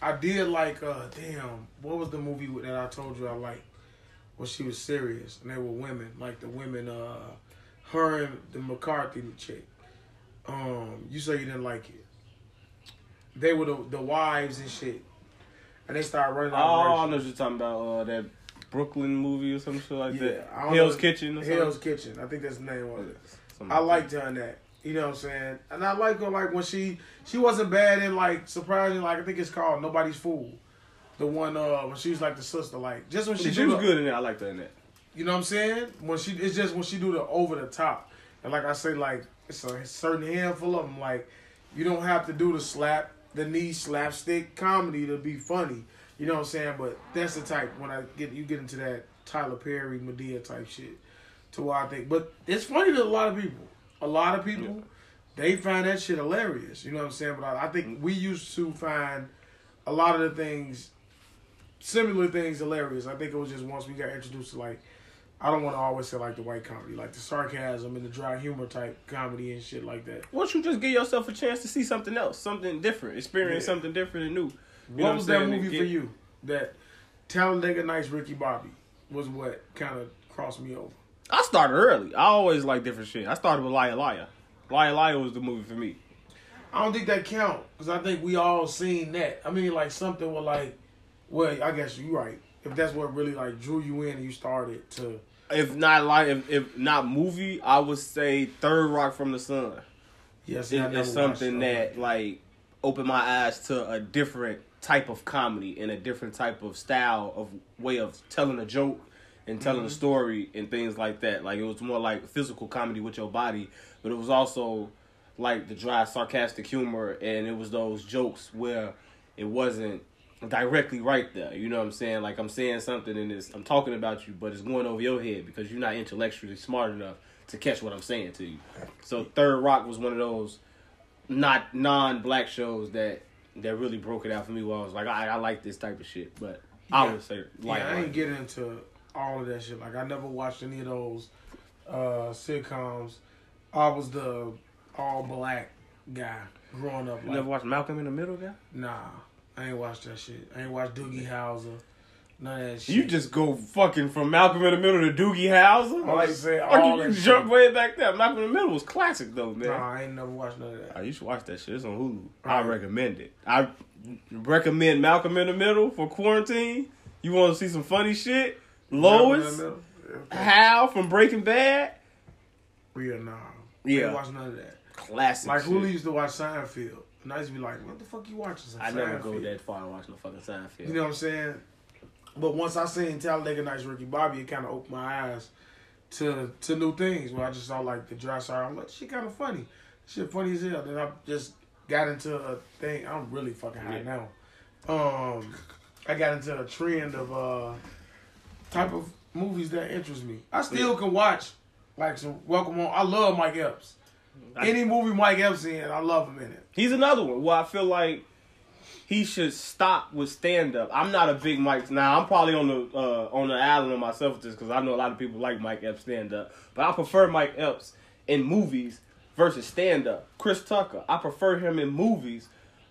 I did like uh damn what was the movie that I told you I liked when she was serious and they were women like the women uh her and the McCarthy chick. Um, you say you didn't like it. They were the the wives and shit. And they started running Oh, I know what you're talking about. Uh, that Brooklyn movie or some shit like Yeah, that. Hell's know. Kitchen or something. Hell's Kitchen. I think that's the name of it. Something I like liked her in that. You know what I'm saying? And I like her like when she she wasn't bad in like surprising like I think it's called Nobody's Fool. The one uh when she was like the sister like just when she, She, was the- good in it. I liked her in that. You know what I'm saying? When she it's just when she do the over the top. And like I say like it's a certain handful of them like you don't have to do the slap the knee slapstick comedy to be funny. You know what I'm saying? But that's the type when I get you get into that Tyler Perry, Madea type shit. To where I think, but it's funny to a lot of people. A lot of people, they find that shit hilarious. You know what I'm saying? But I, I think mm. we used to find a lot of the things, similar things, hilarious. I think it was just once we got introduced to like, I don't want to always say like the white comedy, like the sarcasm and the dry humor type comedy and shit like that. Why don't you just give yourself a chance to see something else, something different, experience Yeah. something different and new? You what was that movie Get- for you? That Talladega Nights Ricky Bobby was what kind of crossed me over. I started early. I always like different shit. I started with Liar Liar. Liar Liar was the movie for me. I don't think that count because I think we all seen that. I mean, like something with like, well, I guess you're right. If that's what really like drew you in, and you started to. If not like if, if not movie, I would say Third Rock from the Sun. Yes, It- it's something that like opened my eyes to a different type of comedy and a different type of style of way of telling a joke and telling a mm-hmm. story and things like that. Like it was more like physical comedy with your body, but it was also like the dry sarcastic humor and it was those jokes where it wasn't directly right there. You know what I'm saying? Like I'm saying something and it's I'm talking about you, but it's going over your head because you're not intellectually smart enough to catch what I'm saying to you. So Third Rock was one of those not non-black shows that that really broke it out for me. Where I was like, I, I like this type of shit, but I Yeah. would say Yeah, like, I ain't get into all of that shit. Like I never watched any of those uh sitcoms. I was the all black guy growing up. you Like, never watched Malcolm in the Middle, guy? nah, I ain't watched that shit. I ain't watched Doogie Howser. None of that shit. You just go fucking from Malcolm in the Middle to Doogie Howser. I like say all you, you shit. jump way back there. Malcolm in the Middle was classic though, man. Nah, I ain't never watched none of that. Oh, you should watch that shit. It's on Hulu. I recommend it. I recommend Malcolm in the Middle for quarantine. You want to see some funny shit? Lois, Malcolm in the Middle? Okay. Hal from Breaking Bad. Yeah, nah. Yeah. I ain't watch none of that. Classic. Like shit. Hulu used to watch Seinfeld, and I used to be like, "What the fuck you watching?" Some I never go that far and watch no fucking Seinfeld. You know what I'm saying? But once I seen Talladega Nights Ricky Bobby, it kind of opened my eyes to to new things. Where I just saw like the dry side. I'm like, shit, kind of funny. Shit, funny as hell. Then I just got into a thing. I'm really fucking high Yeah. now. Um, I got into a trend of uh type of movies that interest me. I still can watch like some Welcome Home. I love Mike Epps. Any movie Mike Epps in, I love him in it. He's another one. Well, I feel like he should stop with stand up. I'm not a big Mike. Now I'm probably on the uh, on the island of myself with this because I know a lot of people like Mike Epps stand up, but I prefer Mike Epps in movies versus stand up. Chris Tucker, I prefer him in movies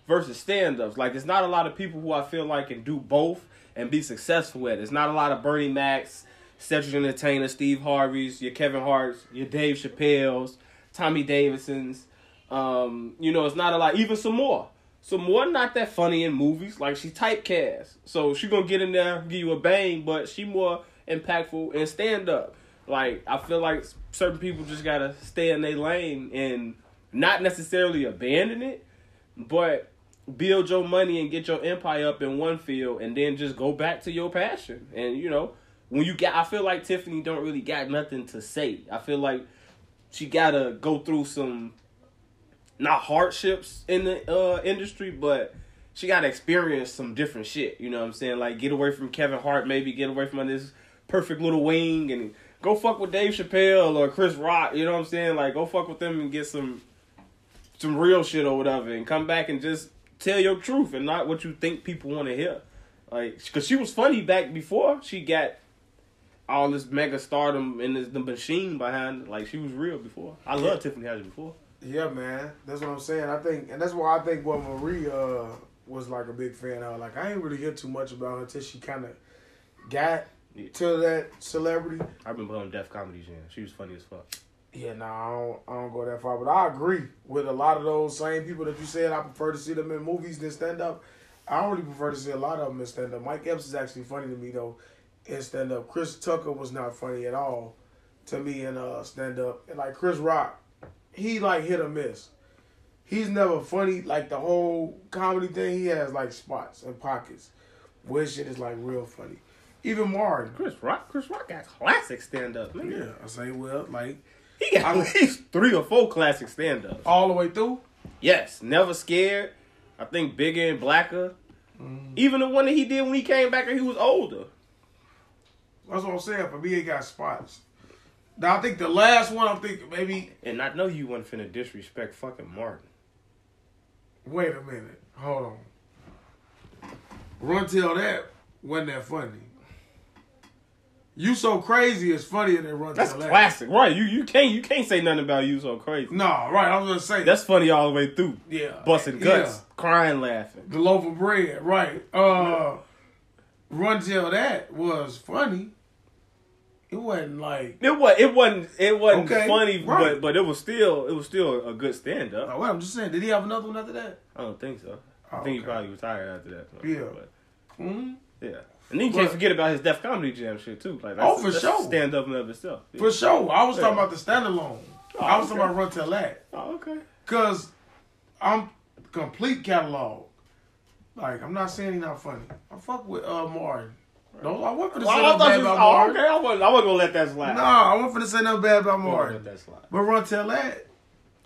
versus stand ups. Like, there's not a lot of people who I feel like can do both and be successful at. There's not a lot of Bernie Macs, Cedric Entertainer, Steve Harvey's, your Kevin Hart's, your Dave Chappelle's, Tommy Davidson's. Um, you know, it's not a lot. Even Sommore. Some more not that funny in movies. Like she typecast. So she gonna get in there, give you a bang, but she more impactful in stand up. Like I feel like certain people just gotta stay in their lane and not necessarily abandon it, but build your money and get your empire up in one field and then just go back to your passion. And you know, when you get I feel like Tiffany don't really got nothing to say. I feel like she gotta go through some not hardships in the uh, industry, but she gotta experience some different shit. You know what I'm saying? Like get away from Kevin Hart, maybe get away from this perfect little wing and go fuck with Dave Chappelle or Chris Rock, you know what I'm saying? Like go fuck with them and get some some real shit or whatever and come back and just tell your truth and not what you think people want to hear. Like, cause she was funny back before she got all this mega stardom and this, the machine behind. it. Like, she was real before. I love Yeah. Tiffany Haddish before. Yeah, man. That's what I'm saying. I think, and that's why I think what Marie uh, was like a big fan of. Like, I ain't really hear too much about her until she kind of got Yeah. to that celebrity. I remember her on Def Comedy Jam. She was funny as fuck. Yeah, no, I don't, I don't go that far, but I agree with a lot of those same people that you said. I prefer to see them in movies than stand up. I don't really prefer to see a lot of them in stand up. Mike Epps is actually funny to me though in stand up. Chris Tucker was not funny at all to me in uh stand up. And like Chris Rock, he like hit or miss. He's never funny like the whole comedy thing. He has like spots and pockets where shit is like real funny. Even Martin. Chris Rock, Chris Rock got classic stand up. Yeah, I say well like He got I- at least three or four classic stand ups. all the way through. Yes, Never Scared. I think Bigger and Blacker. Even the one that he did when he came back and he was older. That's what I'm saying. For me, it got spots. Now I think the last one, I'm thinking maybe. And I know you wasn't finna disrespect fucking Martin. Wait a minute. Hold on. Runteldat wasn't that funny. You so crazy is funnier than Run That's till that. classic, right? You you can't you can't say nothing about you so crazy. No, right. I was gonna say That's funny all the way through. yeah, Busting guts, Yeah. crying, laughing. The loaf of bread, right? Uh, Runteldat was funny. It wasn't like. It was it wasn't it wasn't Okay, funny, right. but but it was still it was still a good stand up. Oh, I'm just saying. Did he have another one after that? I don't think so. I Oh, think he probably retired after that. Yeah. But, hmm yeah. And then you can't But- forget about his Def Comedy Jam shit too. Like Oh, for sure. Stand up and of itself. Yeah. For sure. I was Yeah. talking about the standalone. Oh, I was okay. talking about Runteldat. Oh, okay. Cause I'm complete catalog. Like I'm not saying he's not funny. I fuck with uh Martin. No, I wasn't finna say nothing bad about oh, Martin. okay. I wasn't, I wasn't gonna let that slide. No, I wasn't finna say nothing bad about Martin. let that slide. But Runteldat.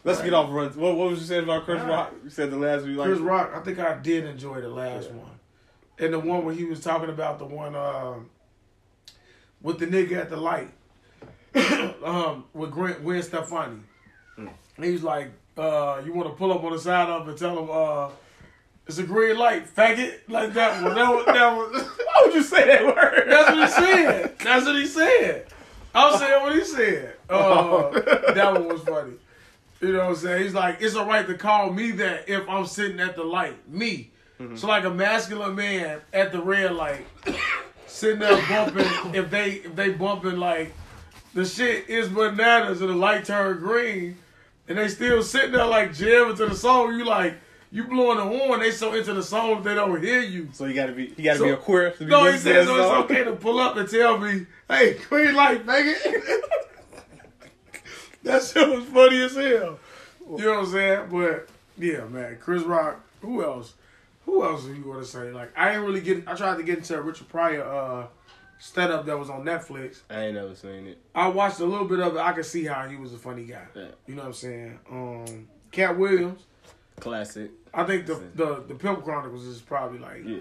Let's Right. get off run. What, what was you saying about Chris Right. Rock? You said the last week like Chris Rock, I think I did enjoy the last Yeah. one. And the one where he was talking about the one um with the nigga at the light. um with Gwen, Gwen Stefani. Mm. He was like, uh, you want to pull up on the side of him and tell him uh it's a green light, faggot, like that one. That one. that was Why would you say that word? That's what he said. That's what he said. I'm saying what he said. Uh, that one was funny. You know what I'm saying? He's like, it's all right to call me that if I'm sitting at the light. Me. So like a masculine man at the red light, sitting there bumping. if they if they bumping like the shit is bananas and the light turned green, and they still sitting there like jamming to the song. You like you blowing the horn. They so into the song they don't hear you. So you gotta be, you gotta So- be a queer. To be No, he said so song? it's okay to pull up and tell me, hey, green light, nigga. that shit was funny as hell. You know what I'm saying? But yeah, man, Chris Rock. Who else? Who else do you want to say? Like I ain't really get. I tried to get into Richard Pryor uh, stand up that was on Netflix. I ain't never seen it. I watched a little bit of it. I could see how he was a funny guy. Yeah. You know what I'm saying? Um, Katt Williams. Classic. I think the the the Pimp Chronicles is probably like. Yeah.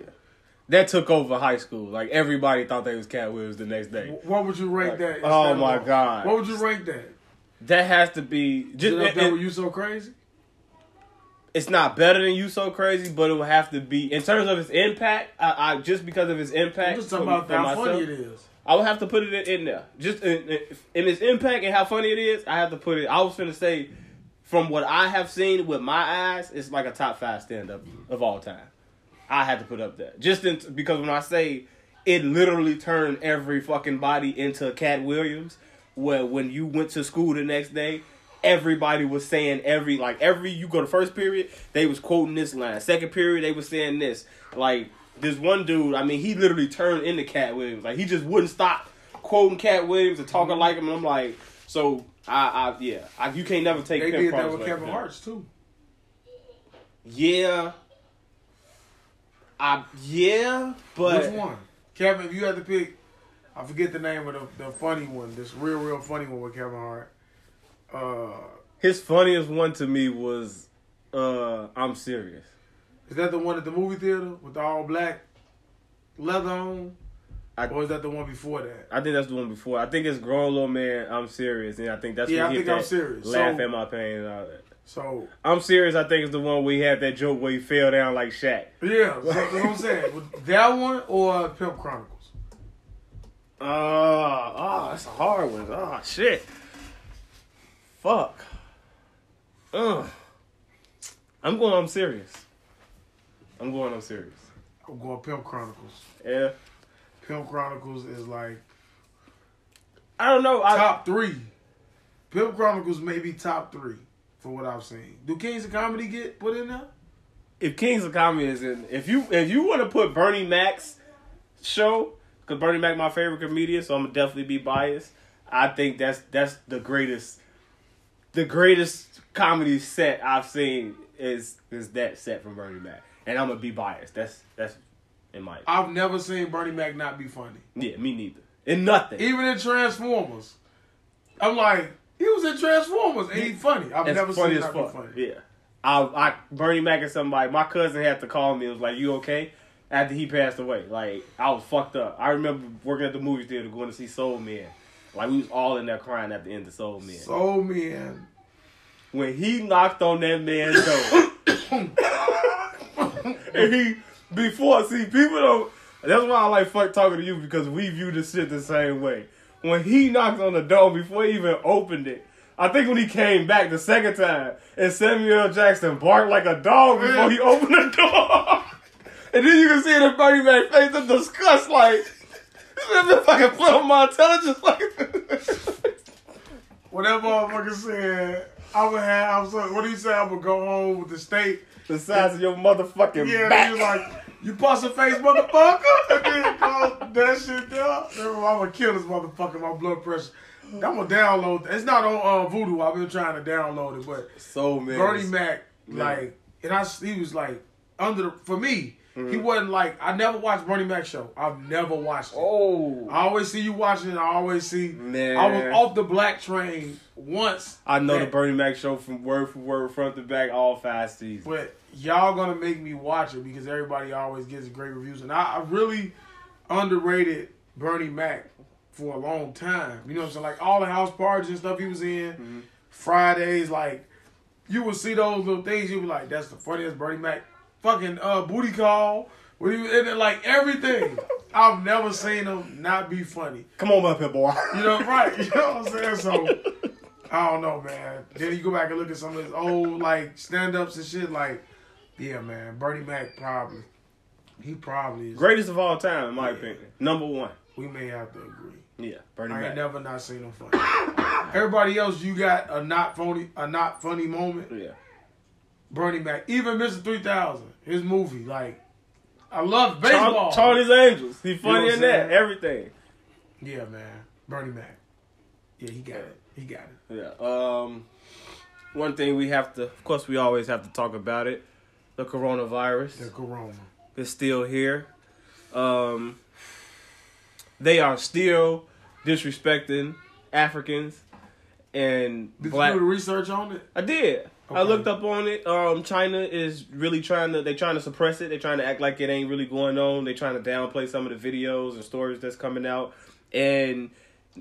That took over high school. Like everybody thought they was Katt Williams the next day. What would you rank Like, that? oh my of- God. What would you rank that? That has to be Is just it up there it- you so crazy? it's not better than you so crazy, but it will have to be in terms of its impact. I, I just because of its impact. I'm just talking for- about for how myself, funny it is. I would have to put it in, in there. Just in, in, in its impact and how funny it is, I have to put it. I was gonna say, from what I have seen with my eyes, it's like a top five stand up of all time. I had to put up that. Just in, because when I say it literally turned every fucking body into Katt Williams, where when you went to school the next day. Everybody was saying every like every you go to first period they was quoting this line. Second period they was saying this. Like this one dude I mean he literally turned into Katt Williams. Like he just wouldn't stop quoting Katt Williams and talking mm-hmm. like him. And I'm like so I, I yeah I, you can't never take They Pimp did that with away Kevin from him. Hart's too. Yeah. I yeah, but Which one? Kevin, if you had to pick, I forget the name of the, the funny one, this real, real funny one with Kevin Hart. Uh, his funniest one to me was uh I'm serious. is that the one at the movie theater with the all black leather on? I- or is that the one before that? I think that's the one before. I think it's grown little man. I'm serious, and I think that's Yeah, I think I'm serious. Laugh So- at my pain and all that. So, I'm serious. I think it's the one where he had that joke where he fell down like Shaq. yeah, so, that's what I'm saying. That one or Pimp Chronicles? Uh, oh, that's a hard one. Oh shit. Fuck. Ugh. I'm going. I'm serious. I'm going. I'm serious. I'm going Pimp Chronicles. Yeah. Pimp Chronicles is like I don't know. I, top three. Pimp Chronicles may be top three for what I've seen. Do Kings of Comedy get put in there? if Kings of Comedy is in, if you if you want to put Bernie Mac's show, because Bernie Mac my favorite comedian, so I'm gonna definitely be biased. I think that's that's the greatest, the greatest comedy set I've seen is is that set from Bernie Mac, and I'm gonna be biased. That's that's in my I've never seen Bernie Mac not be funny. yeah me neither. In nothing. Even in Transformers. I'm like, he was in Transformers and he's funny. I've It's never funny seen as him not be funny. Yeah. I, I Bernie Mac is somebody. My cousin had to call me. and was like, "You okay?" After he passed away, like I was fucked up. I remember working at the movie theater going to see Soul Men. Like we was all in there crying at the end of Soul Men. Soul Men. when he knocked on that man's door, and he before see people don't. That's why I like fuck talking to you because we view this shit the same way. When he knocked on the door before he even opened it, I think when he came back the second time, and Samuel Jackson barked like a dog before he opened the door, and then you can see the Bernie Mac face of disgust, like I can play on my intelligence like Whatever motherfucker said, I would have, I'm sorry, what do you say? I would go home with the state. The size of your motherfucking Yeah, back. he was like, you bust a face, motherfucker. And then call that shit down. I'm gonna kill this motherfucker, my blood pressure. I'm gonna download. It's not on uh, Vudu. I've been trying to download it, but so man. Bernie Mac, Yeah. like, and I, he was like under the, for me. He Mm-hmm. wasn't like I never watched Bernie Mac show. I've never watched it. Oh. I always see you watching it. I always see. Man. I was off the black train once. I know the that- Bernie Mac show from word for word, front to back, all five seasons. But y'all gonna make me watch it because everybody always gives great reviews, and I, I really underrated Bernie Mac for a long time. You know what I'm saying? Like all the house parties and stuff he was in, Mm-hmm. Fridays, like you would see those little things. You'd be like, "That's the funniest Bernie Mac." Fucking uh, booty call. When he was in it, like everything. I've never seen him not be funny. Come on up here, boy. You know, right? You know what I'm saying? So I don't know, man. Then you go back and look at some of his old like stand ups and shit. Like, yeah, man, Bernie Mac probably, he probably is. Greatest of all time, in my Yeah. opinion. Number one. We may have to agree. Yeah, Bernie Mac. I ain't never not seen him funny. Everybody else, you got a not funny, a not funny moment. Yeah. Bernie Mac, even Mr. Three Thousand, his movie, like, I love Char- baseball. Charlie's Angels. He funny know in that. Everything. Yeah, man, Bernie Mac. Yeah, he got it. He got it. Yeah. Um, one thing we have to, of course, we always have to talk about it. The coronavirus The Corona. is still here. Um, they are still disrespecting Africans and Did black. you do the research on it? I did. I looked up on it. Um, China is really trying to. They're trying to suppress it. They're trying to act like it ain't really going on. They're trying to downplay some of the videos and stories that's coming out. And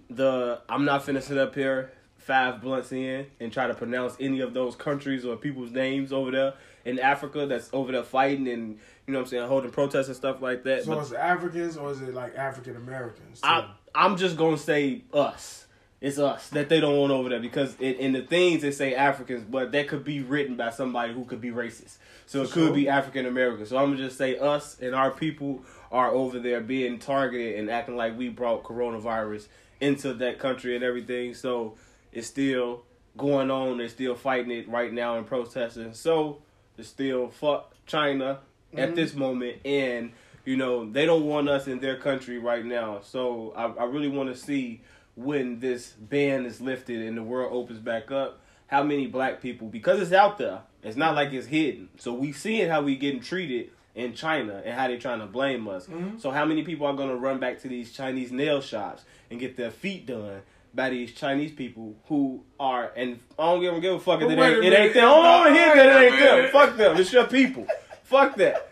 the I'm not finna sit up here five blunts in and try to pronounce any of those countries or people's names over there in Africa that's over there fighting and you know what I'm saying holding protests and stuff like that. So But it's Africans or is it like African Americans? I I'm just gonna say us. It's us that they don't want over there because in, in the things they say Africans, but that could be written by somebody who could be racist. So it For could be African American. So I'm gonna just say us and our people are over there being targeted and acting like we brought coronavirus into that country and everything. So it's still going on. They're still fighting it right now and protesting. So it's still fuck China at Mhm. this moment and you know they don't want us in their country right now so i, I really want to see when this ban is lifted and the world opens back up how many black people because it's out there it's not like it's hidden so we seeing how we getting treated in china and how they trying to blame us Mhm. so how many people are to run back to these chinese nail shops and get their feet done by these Chinese people who are, and I don't give, give a fuck if it ain't, a it ain't them. Oh, Hold on, here, that it ain't them. Fuck them. It's your people. Fuck that.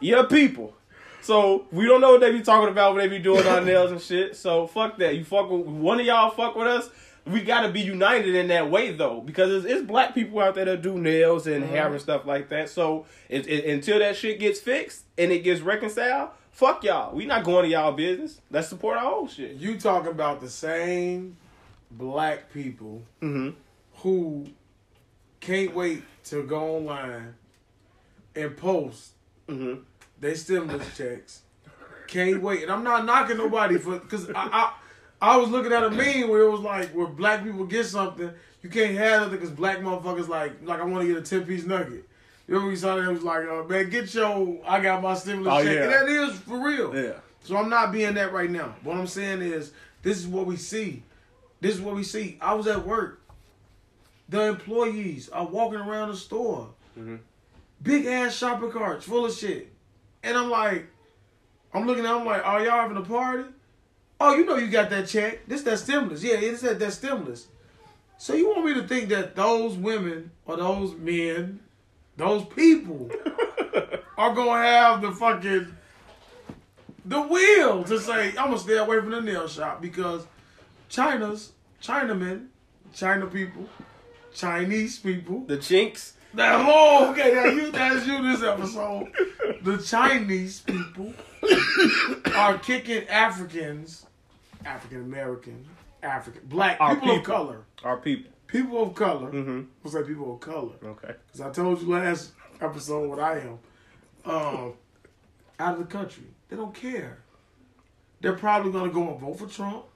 Your people. So we don't know what they be talking about when they be doing our nails and shit. So fuck that. You fuck with one of y'all. Fuck with us. We gotta be united in that way though, because it's, it's black people out there that do nails and hair and stuff like that. So it, it, until that shit gets fixed and it gets reconciled, fuck y'all. We not going to y'all business. Let's support our own shit. You talking about the same black people Mm-hmm. who can't wait to go online and post Mm-hmm. they stimulus checks. Can't wait, and I'm not knocking nobody for because I, I I was looking at a meme where it was like where black people get something, you can't have it because black motherfuckers like like I want to get a ten piece nugget. You know, we saw that it was like, uh, man, get your I got my stimulus Oh, check, yeah. and that is for real. Yeah. So I'm not being that right now. What I'm saying is, this is what we see. This is what we see. I was at work. The employees are walking around the store, Mhm. big ass shopping carts full of shit, and I'm like, I'm looking at, them like, are y'all having a party? Oh, you know you got that check. This that stimulus. Yeah, it's that that stimulus. So you want me to think that those women or those men, those people are gonna have the fucking the will to say I'm gonna stay away from the nail shop because China's Chinamen, China people, Chinese people. The chinks. That whole okay, that you that's you this episode. The Chinese people are kicking Africans, African American, African black Our people, of people. color, Our people. People of color. Mm-hmm. We'll say people of color. Okay. Because I told you last episode what I am. Um, out of the country. They don't care. They're probably going to go and vote for Trump.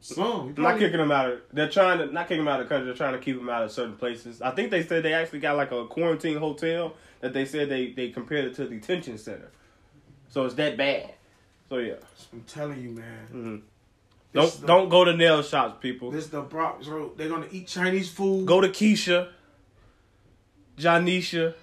Some. You Not kicking them out of. They're trying to not kicking them out of the country. They're trying to keep them out of certain places. I think they said they actually got like a quarantine hotel that they said they they compared it to a detention center. So it's that bad. So yeah. I'm telling you, man. hmm This Don't the- don't go to nail shops, people. This the problem. So they're going to eat Chinese food. Go to Keisha, Janisha,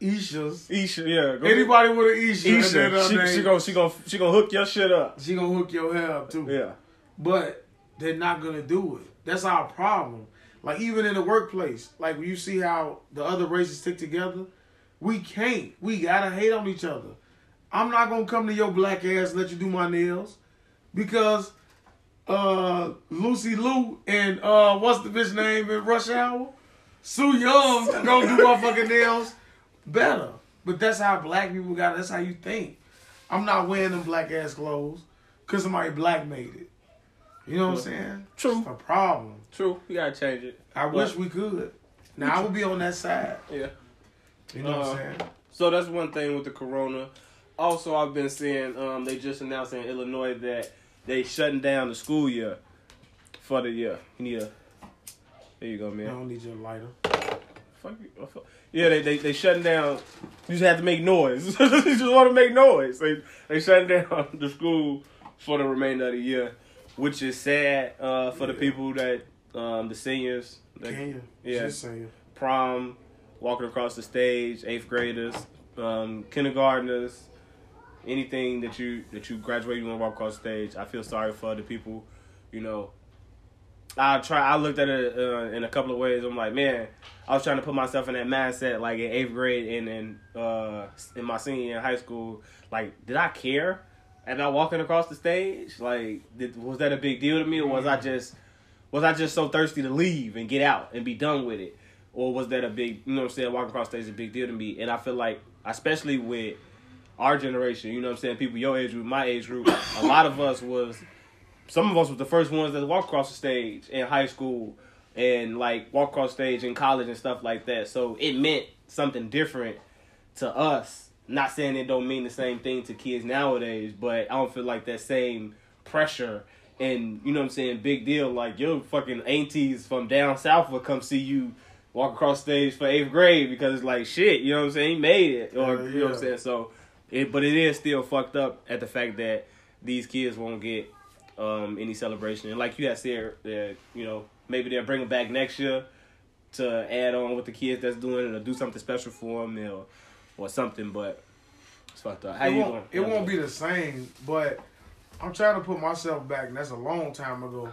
Isha's. Isha. Yeah. Go Anybody with an Isha. Isha. then uh, She, name, she gonna she gonna she gonna hook your shit up. she gonna hook your hair up too. Yeah. But they're not gonna do it. That's our problem. Like even in the workplace, like you see how the other races stick together, we can't. We gotta hate on each other. I'm not gonna come to your black ass and let you do my nails because uh Lucy Liu and uh what's the bitch name in Rush Hour? Sue Young gonna do my fucking nails better. But that's how black people got. That's how you think. I'm not wearing them black ass clothes because somebody black made it. You know what I'm saying? True. It's a problem. True. You gotta change it. I wish we could. Now I would be on that side. Yeah. You know what Uh, I'm saying? So that's one thing with the corona. Also, I've been seeing um, they just announced in Illinois that they shutting down the school year for the year. You need a. There you go, man. I don't need your lighter. Fuck you. oh, fuck. Yeah, they, they they shutting down. You just have to make noise. you just want to make noise. They they shutting down the school for the remainder of the year, which is sad uh, for the people that um, the seniors. that- yeah. Just saying. prom, walking across the stage, eighth graders, um, kindergartners, anything that you that you graduate, you want to walk across the stage. I feel sorry for the people, you know. I try. I looked at it uh, in a couple of ways. I'm like, man, I was trying to put myself in that mindset, like in eighth grade and in uh, in my senior year in high school. Like, did I care about walking across the stage? Like, did, was that a big deal to me, or was I just was I just so thirsty to leave and get out and be done with it, or was that a big you know what I'm saying walking across the stage is a big deal to me? And I feel like especially with our generation, you know what I'm saying, people your age group, my age group, a lot of us was some of us was the first ones that walked across the stage in high school and like walk across stage in college and stuff like that. So it meant something different to us. Not saying it don't mean the same thing to kids nowadays, but I don't feel like that same pressure and you know what I'm saying, big deal. Like your fucking aunties from down south will come see you walk across stage for eighth grade because it's like shit, you know what I'm saying? He made it. Or Yeah, you know what I'm saying? So it but it is still fucked up at the fact that these kids won't get um any celebration. And like you had said that, you know, maybe they'll bring them back next year to add on with the kids that's doing it or do something special for them or or something, but it's fucked up. How it you won't, going? it won't be the same, but I'm trying to put myself back, and that's a long time ago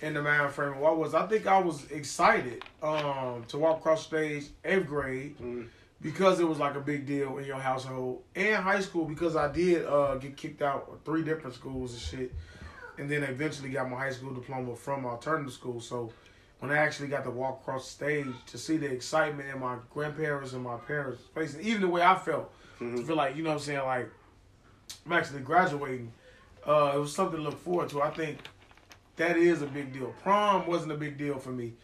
in the mind frame. What was I think I was excited um, to walk across stage eighth grade Mm. Because it was like a big deal in your household, and high school because I did uh, get kicked out of three different schools and shit, and then eventually got my high school diploma from alternative school. So when I actually got to walk across the stage to see the excitement in my grandparents and my parents' faces, even the way I felt Mm-hmm. to feel like you know what I'm saying like I'm actually graduating. Uh, it was something to look forward to. I think that is a big deal. Prom wasn't a big deal for me,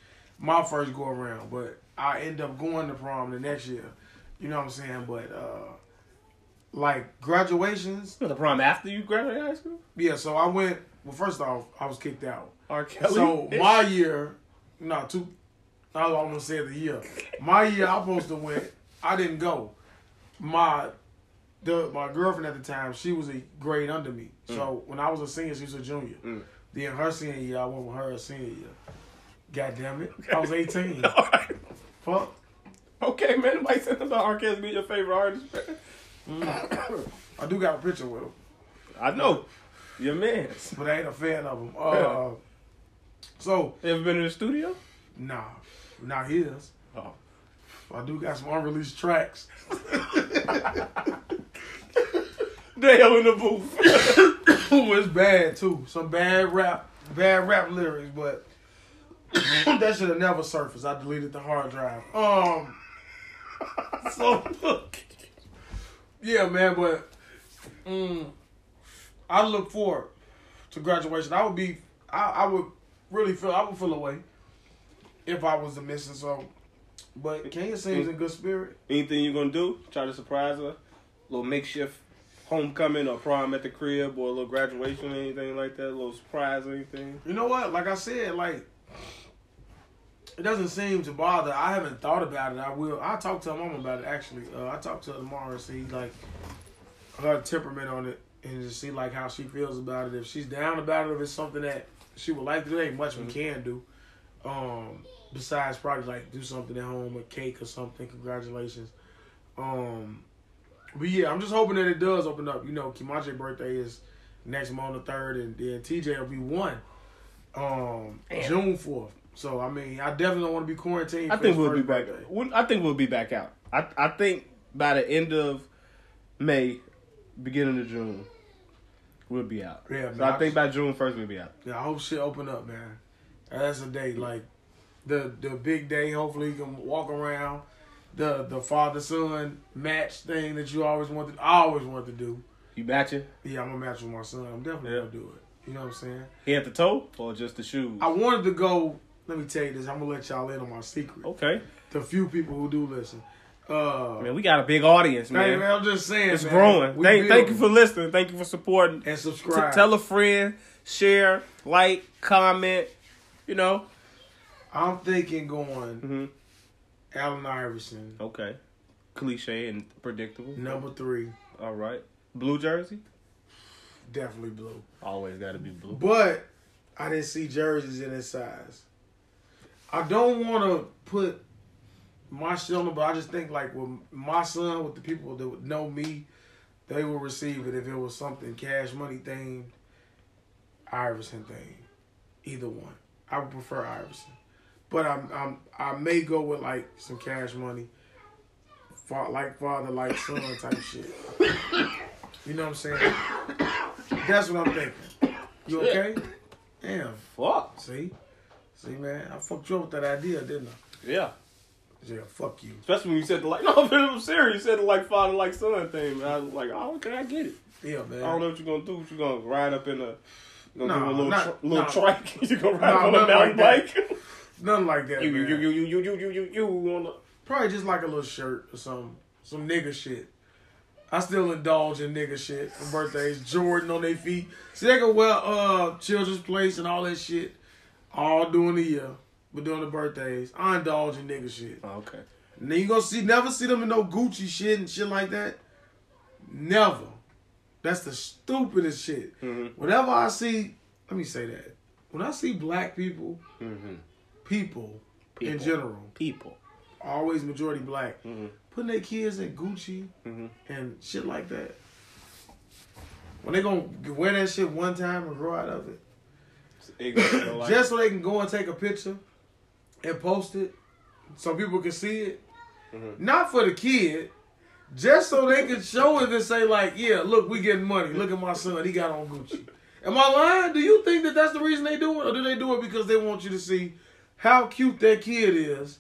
my first go around, but I end up going to prom the next year. You know what I'm saying? But uh, like graduations, the prom after you graduate high school? yeah. So I went. Well, first off, I was kicked out. R. Kelly. So my year, no, two. I was almost say the year. My year, I supposed to went. I didn't go. My the my girlfriend at the time, she was a grade under me. So when I was a senior, she was a junior. Mm. Then her senior year, I went with her senior year. God damn it, I was eighteen. All right. Fuck. Okay, man. Nobody said about R. Kelly being your favorite artist. man. I do got a picture with him, I know. Your man. but I ain't a fan of him. Uh, so You ever been in the studio? nah, not his. Oh. I do got some unreleased tracks. Dale in the booth. It's bad too. Some bad rap, bad rap lyrics, but that should have never surfaced. I deleted the hard drive. Um, so yeah, man, but mm, I look forward to graduation. I would be, I, I would really feel, I would feel away if I was the missing. So, but Kenya seems in good spirit. Anything you're gonna do? Try to surprise her? little makeshift homecoming or prom at the crib or a little graduation or anything like that? A little surprise or anything? You know what? Like I said, like it doesn't seem to bother. I haven't thought about it. I will. I'll talk to her mom about it. Actually, uh, I talked to her tomorrow and see like her temperament on it and just see like how she feels about it. If she's down about it, if it's something that she would like to do, there ain't much we can do. Um, besides probably like do something at home, a cake or something. Congratulations. Um, but yeah, I'm just hoping that it does open up. You know, Kimache's birthday is next month the third, and then TJ will be one, um, June fourth. So I mean, I definitely don't want to be quarantined. I think we'll be back. I think we'll be back out. I I think by the end of May, beginning of June, we'll be out. Yeah, So man, I think by June first we'll be out. Yeah, I hope shit open up, man. That's a day like the the big day. Hopefully, you can walk around. The the father son match thing that you always wanted. I always wanted to do. You matching? Yeah, I'm gonna match with my son. I'm definitely Yeah. gonna do it. You know what I'm saying? He had the toe or just the shoes? I wanted to go. Let me tell you this. I'm gonna let y'all in on my secret. Okay. The few people who do listen. Uh, Man, we got a big audience, hey, man. man, I'm just saying, It's man, growing. we Thank, thank you for listening. Thank you for supporting. and T- subscribe. tell a friend, share, like, comment. You know. I'm thinking going hmm Allen Iverson Okay. Cliche and predictable. number three, All right. Blue jersey. definitely blue. Always got to be blue. But I didn't see jerseys in his size. I don't want to put my shit on but I just think like with my son, with the people that would know me, they will receive it if it was something cash money themed, Iverson themed, either one. I would prefer Iverson, but I'm, I'm I may go with like some cash money, like father like son type shit. You know what I'm saying? That's what I'm thinking. You okay? Damn. Fuck. See? See, man, I fucked you up with that idea, didn't I? Yeah. Yeah, fuck you. Especially when you said the like, no, I'm serious. You said the like father like son thing. Man. I was like, oh, okay, I get it. Yeah, man. I don't know what you're gonna do. What you gonna ride up in a, you gonna Nah, do a little not- tr- little nah. trike? you gonna ride Nah, up on a mountain like bike? Nothing like that, you, man. you, you, you, you, you, you, you, you, on the. Probably just like a little shirt or some some nigga shit. I still indulge in nigga shit for birthdays. Jordan on their feet. See, they can wear uh Children's Place and all that shit all during the year, but during the birthdays, I indulge in nigga shit. Oh, okay. Then you gonna see, never see them in no Gucci shit and shit like that. Never. That's the stupidest shit. Mhm. Whenever I see, let me say that. When I see black people, Mm-hmm. people, in general, People. always majority black, Mm-hmm. putting their kids in Gucci Mm-hmm. and shit like that. When they gonna wear that shit one time and grow out of it, just so they can go and take a picture and post it, so people can see it. Mhm. Not for the kid, just so they can show it and say like, "Yeah, look, we getting money. Look at my son. He got on Gucci." Am I lying? Do you think that that's the reason they do it, or do they do it because they want you to see how cute that kid is?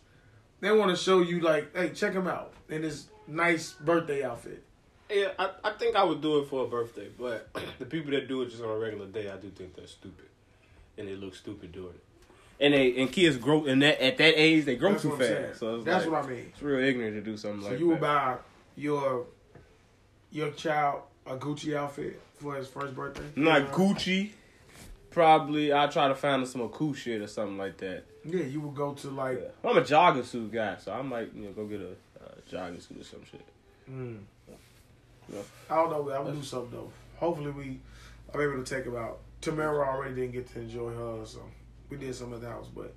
They want to show you like, "Hey, check him out in his nice birthday outfit." Yeah, I, I think I would do it for a birthday, but the people that do it just on a regular day, I do think they're stupid, and they look stupid doing it. And they and kids grow and that at that age they grow That's too what I'm saying. fast. So it's That's like, what I mean. It's real ignorant to do something like that. So like you would buy your your child a Gucci outfit for his first birthday? Not Uh, Gucci. Probably I'll try to find some cool shit or something like that. Yeah, you would go to like. I'm a jogger suit guy, so I might you know go get a uh, jogging suit or some shit. Mm. Yeah. I don't know. I'm gonna do something though. Hopefully, we are able to take him out. Tamara already didn't get to enjoy her, so we did some at the house. But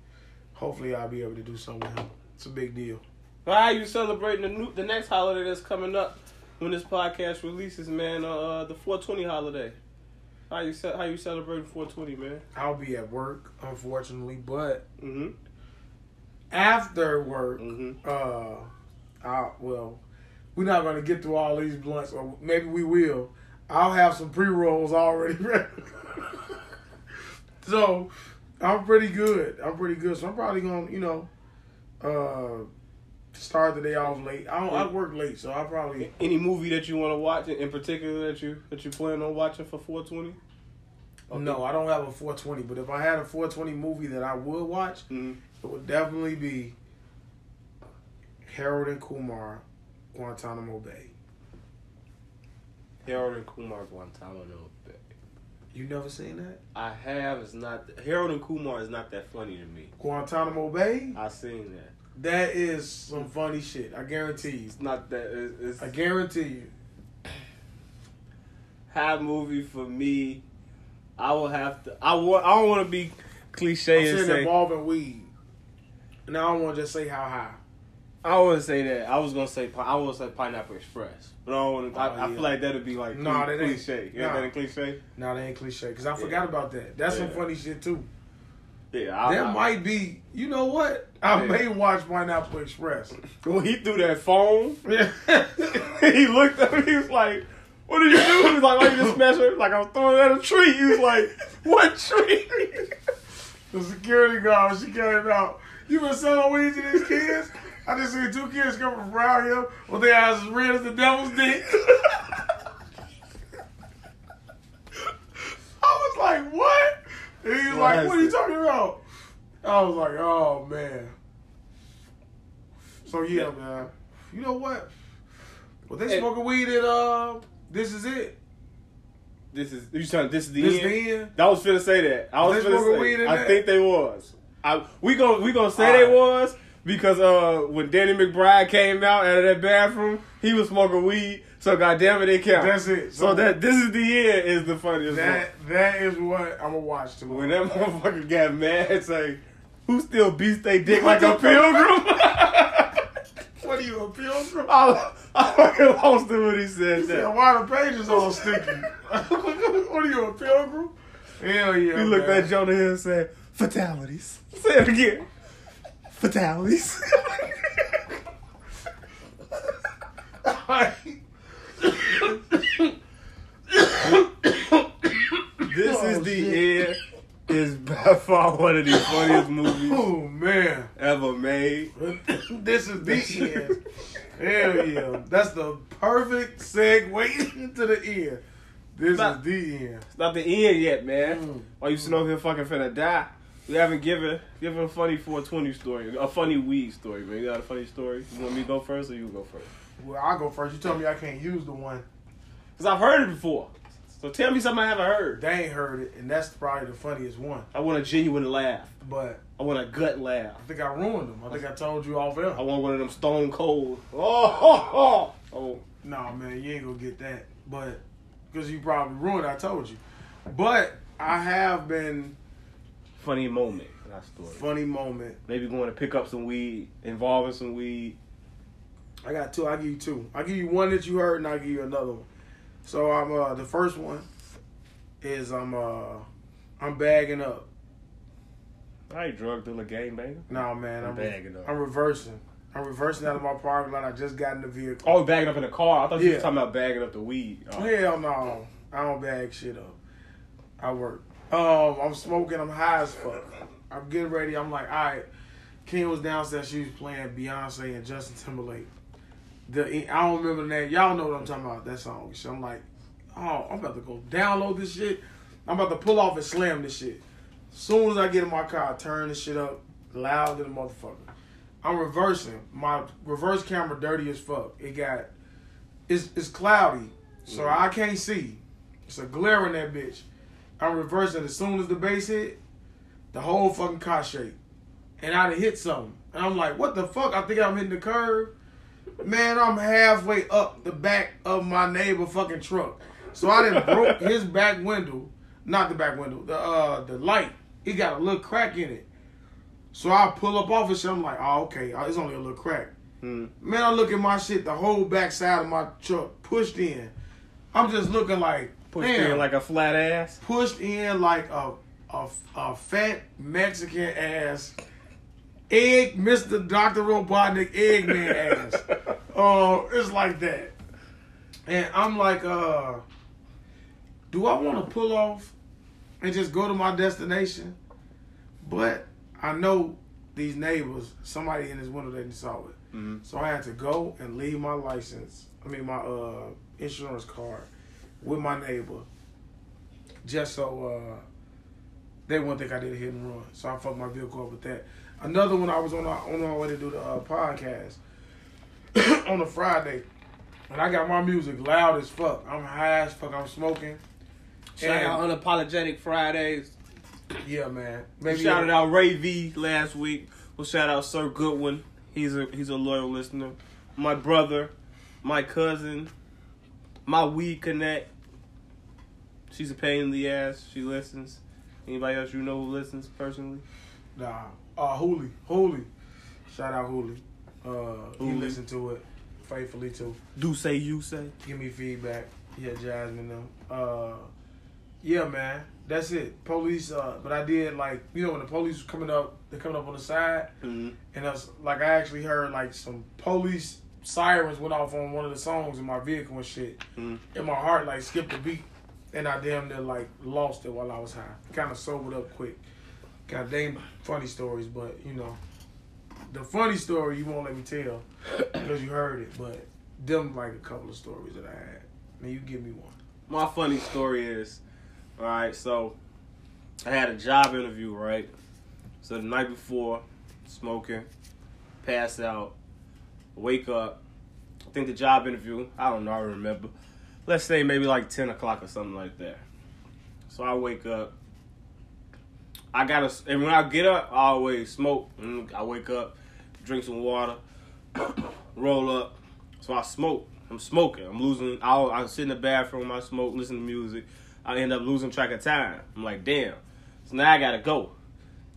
hopefully, I'll be able to do something with him. It's a big deal. Well, how are you celebrating the new the next holiday that's coming up when this podcast releases, man? Uh, the 420 holiday. How you ce- how you celebrating 420, man? I'll be at work, unfortunately, but Mm-hmm. after work, Mm-hmm. uh, I well, we're not gonna get through all these blunts, or maybe we will. I'll have some pre rolls already ready. so I'm pretty good. I'm pretty good. So I'm probably gonna, you know, uh, start the day off late. I don't, I work late, so I probably Any movie that you want to watch in particular that you that you plan on watching for 420? no, I don't have a 420. But if I had a 420 movie that I would watch, Mm-hmm. it would definitely be Harold and Kumar, Guantanamo Bay. Harold and Kumar Guantanamo Bay. You never seen that? I have. It's not Harold and Kumar is not that funny to me. Guantanamo Bay. I seen that. That is some funny shit. I guarantee you. It's not that. It's, it's I guarantee you. high movie for me. I will have to. I want. I don't want to be cliche I'm and saying say. involving weed. And I don't want to just say how high. I wouldn't say that. I was gonna say. I would say Pineapple Express, but I don't want to. Oh, I yeah. feel like that'd be like Nah, that ain't- cliche. Yeah, nah. that ain't cliche. Nah, that ain't cliche. Because I Yeah. forgot about that. That's some funny shit too. Yeah, I, that I, might be, you know what? I may watch Pineapple Express. When he threw that phone, Yeah. he looked at me. He was like, "What did you do?" He was like, "Oh, you just smashed it." Like I was throwing it at a tree. He was like, "What tree?" the security guard, she came out. You been selling weed to these kids? I just seen two kids come from around here with their eyes as red as the devil's dick. I was like, what? And he was like, what are you talking about? I was like, oh, man. So, yeah, man. You know what? Well, they Hey. smoking weed at, uh, This Is It. This is you saying this is the This end? the end? I was finna say that. I was They finna say. I think they was. I we gonna we gonna say they was because uh when Danny McBride came out out of that bathroom, he was smoking weed. So goddamn it, they count. That's it. So, So- that this is the end is the funniest one. That That is what I'm to watch tomorrow. When that motherfucker got mad, say, "Who still beats they dick like a pilgrim?" What are you, a pilgrim? I, I fucking lost it when he said He said, that. why the pages all sticky? what are you, a pilgrim? Hell yeah. He looked man. at Jonah Hill and said, "Fatalities." Say it again. Fatalities. this Oh, is the end is by far one of the funniest movies Oh man, ever made. this is the end. Hell yeah, that's the perfect segue into the end. This Stop. is the end. It's not the end yet, man. Mm. While you sitting over here fucking finna die, we haven't given given a funny 420 story, a funny weed story, man. You got a funny story? You want me to go first or you go first? Well, I'll go first. You told me I can't use the one. Cause I've heard it before. So tell me something I haven't heard. They ain't heard it, and that's probably the funniest one. I want a genuine laugh. But I want a gut laugh. I think I ruined them. I think I told you off air. I want one of them stone cold. Oh, ho, ho. oh. Nah, man, you ain't gonna get that. But because you probably ruined, I told you. But I have been Funny moment story. funny moment. Maybe going to pick up some weed, involving some weed. I got two. I give you two. I give you one that you heard, and I give you another one. So I'm uh the first one is I'm uh I'm bagging up. All right, drug dealer gang banger. Nah, man, I'm I'm bagging up. I'm reversing. I'm reversing out of my parking lot. I just got in the vehicle. Oh, bagging up in the car. I thought you Yeah. were talking about bagging up the weed. Oh. Hell no, I don't bag shit up. I work. Um, I'm smoking. I'm high as fuck. I'm getting ready. I'm like, all right. King was downstairs. She was playing Beyonce and Justin Timberlake. The I don't remember the name. Y'all know what I'm talking about. That song. So I'm like, oh, I'm about to go download this shit. I'm about to pull off and slam this shit. Soon as I get in my car, I turn this shit up loud to the motherfucker. I'm reversing. My reverse camera dirty as fuck. It got it's it's cloudy, so I can't see. It's a glare in that bitch. I'm reversing as soon as the bass hit, the whole fucking car shake. And I'd hit something. And I'm like, what the fuck? I think I'm hitting the curb. Man, I'm halfway up the back of my neighbor fucking truck. So I didn't broke his back window. Not the back window, the uh the light. It got a little crack in it. So I pull up off of shit. I'm like, oh, okay, oh, it's only a little crack. Hmm. Man, I look at my shit, the whole back side of my truck pushed in. I'm just looking like, Pushed damn, in like a flat ass. pushed in like a, a, a fat Mexican ass, egg, Mr. Dr. Robotnik, Eggman ass. Oh, it's like that. And I'm like, uh, do I want to pull off and just go to my destination? But I know these neighbors, somebody in this window that saw it. Mhm. So I had to go and leave my license, I mean my uh insurance card with my neighbor just so uh they won't think I did a hit and run. So I fucked my vehicle up with that. Another one I was on on my way to do the uh, podcast on a Friday. And I got my music loud as fuck. I'm high as fuck. I'm smoking. Shout And- out Unapologetic Fridays. Yeah, man. Maybe shouted out Ray V last week. We'll shout out Sir Goodwin. He's a he's a loyal listener. My brother, my cousin, my weed connect. She's a pain in the ass. She listens. Anybody else you know who listens personally? Nah. Uh Hooli. Hooli. Shout out Hooli. Uh he Hooli. listened to it faithfully too. Do say you say. give me feedback. Yeah, Jasmine them. Uh, yeah, man, that's it. Police, uh, but I did like you know when the police was coming up, they're coming up on the side, Mm-hmm. and us like I actually heard like some police sirens went off on one of the songs in my vehicle and shit, Mhm. and my heart like skipped a beat, and I damn near like lost it while I was high. Kind of sobered up quick. God damn funny stories, but you know, the funny story you won't let me tell because you heard it, but them like a couple of stories that I had. Man, you give me one. My funny story is, all right. So, I had a job interview, right? So the night before, smoking, pass out, wake up. I think the job interview. I don't know. I remember. Let's say maybe like ten o'clock or something like that. So I wake up. I gotta, and when I get up, I always smoke. Mm, I wake up, drink some water, roll up. So I smoke. I'm smoking. I'm losing. I'll, I sit in the bathroom. I smoke, listen to music. I end up losing track of time. I'm like, damn. So now I gotta go.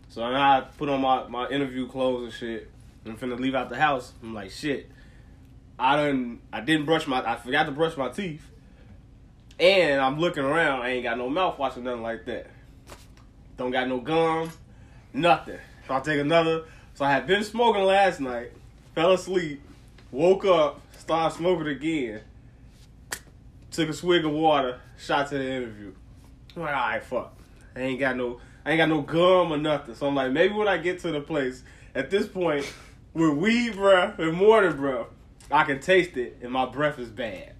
So now I put on my, my interview clothes and shit. I'm finna leave out the house. I'm like, shit. I done. I didn't brush my. I forgot to brush my teeth. And I'm looking around. I ain't got no mouthwash or nothing like that. Don't got no gum. Nothing. So I take another. So I had been smoking last night. Fell asleep. Woke up. Started smoking again. Took a swig of water. Shot to the interview. I'm like, all right, fuck. I ain't got no. I ain't got no gum or nothing. So I'm like, maybe when I get to the place, at this point, with weed breath and mortar breath, I can taste it, and my breath is bad.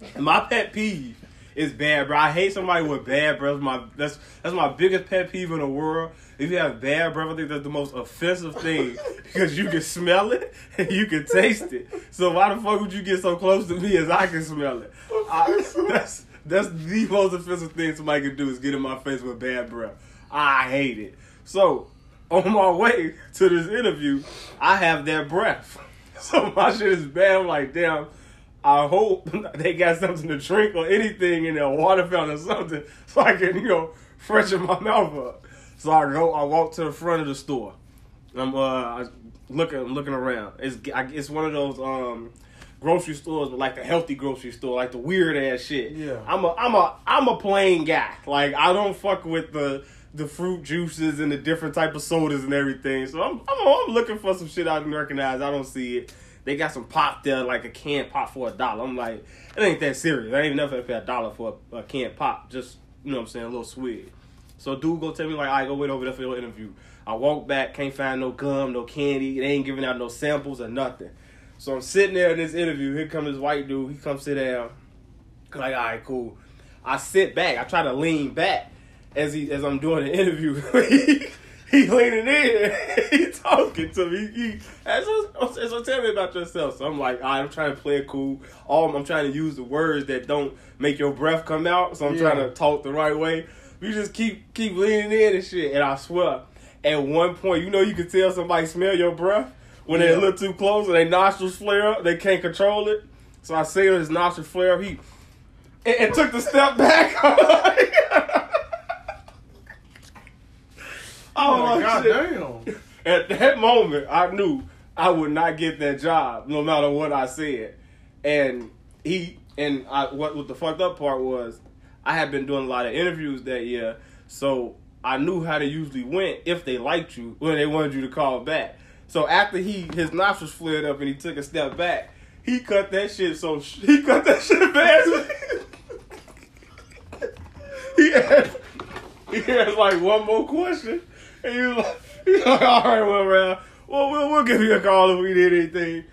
My pet peeve is bad, bro. I hate somebody with bad breath. My that's that's my biggest pet peeve in the world. If you have bad breath, I think that's the most offensive thing because you can smell it and you can taste it. So why the fuck would you get so close to me as I can smell it? I, that's that's the most offensive thing somebody can do is get in my face with bad breath. I hate it. So on my way to this interview, I have that breath. So my shit is bad. I'm like, damn. I hope they got something to drink or anything in their water fountain or something so I can, you know, freshen my mouth up. So I go, I walk to the front of the store. I'm uh looking, I'm looking around. It's it's one of those um grocery stores, but like the healthy grocery store, like the weird ass shit. Yeah. I'm a I'm a I'm a plain guy. Like I don't fuck with the the fruit juices and the different type of sodas and everything. So I'm I'm, I'm looking for some shit I can recognize. I don't see it. They got some pop there, like a canned pop for a dollar. I'm like, it ain't that serious. I ain't never pay a dollar for a, a pop. Just you know what I'm saying, a little swig. So dude go tell me like, I right, go wait over there for your interview. I walk back, can't find no gum, no candy. They ain't giving out no samples or nothing. So I'm sitting there in this interview. Here comes this white dude. He comes sit down. Like, all right, cool. I sit back. I try to lean back as he as I'm doing the interview. he leaning in, he talking to me. He as so tell me about yourself. So I'm like, right, I'm trying to play it cool. All I'm trying to use the words that don't make your breath come out. So I'm yeah. trying to talk the right way. You just keep keep leaning in and shit. And I swear, at one point, you know, you can tell somebody smell your breath when yeah. they look too close and their nostrils flare up. They can't control it. So I see his nostrils flare up. He and, and took the step back. Oh, my God damn. At that moment, I knew I would not get that job, no matter what I said. And he and I what, what the fucked up part was, I had been doing a lot of interviews that year, so I knew how they usually went if they liked you when they wanted you to call back. So after he his nostrils flared up and he took a step back, he cut that shit so he cut that shit fast. he had he had like one more question. And he was like, he was like all right, well, Ralph, well, we'll, we'll give you a call if we did anything.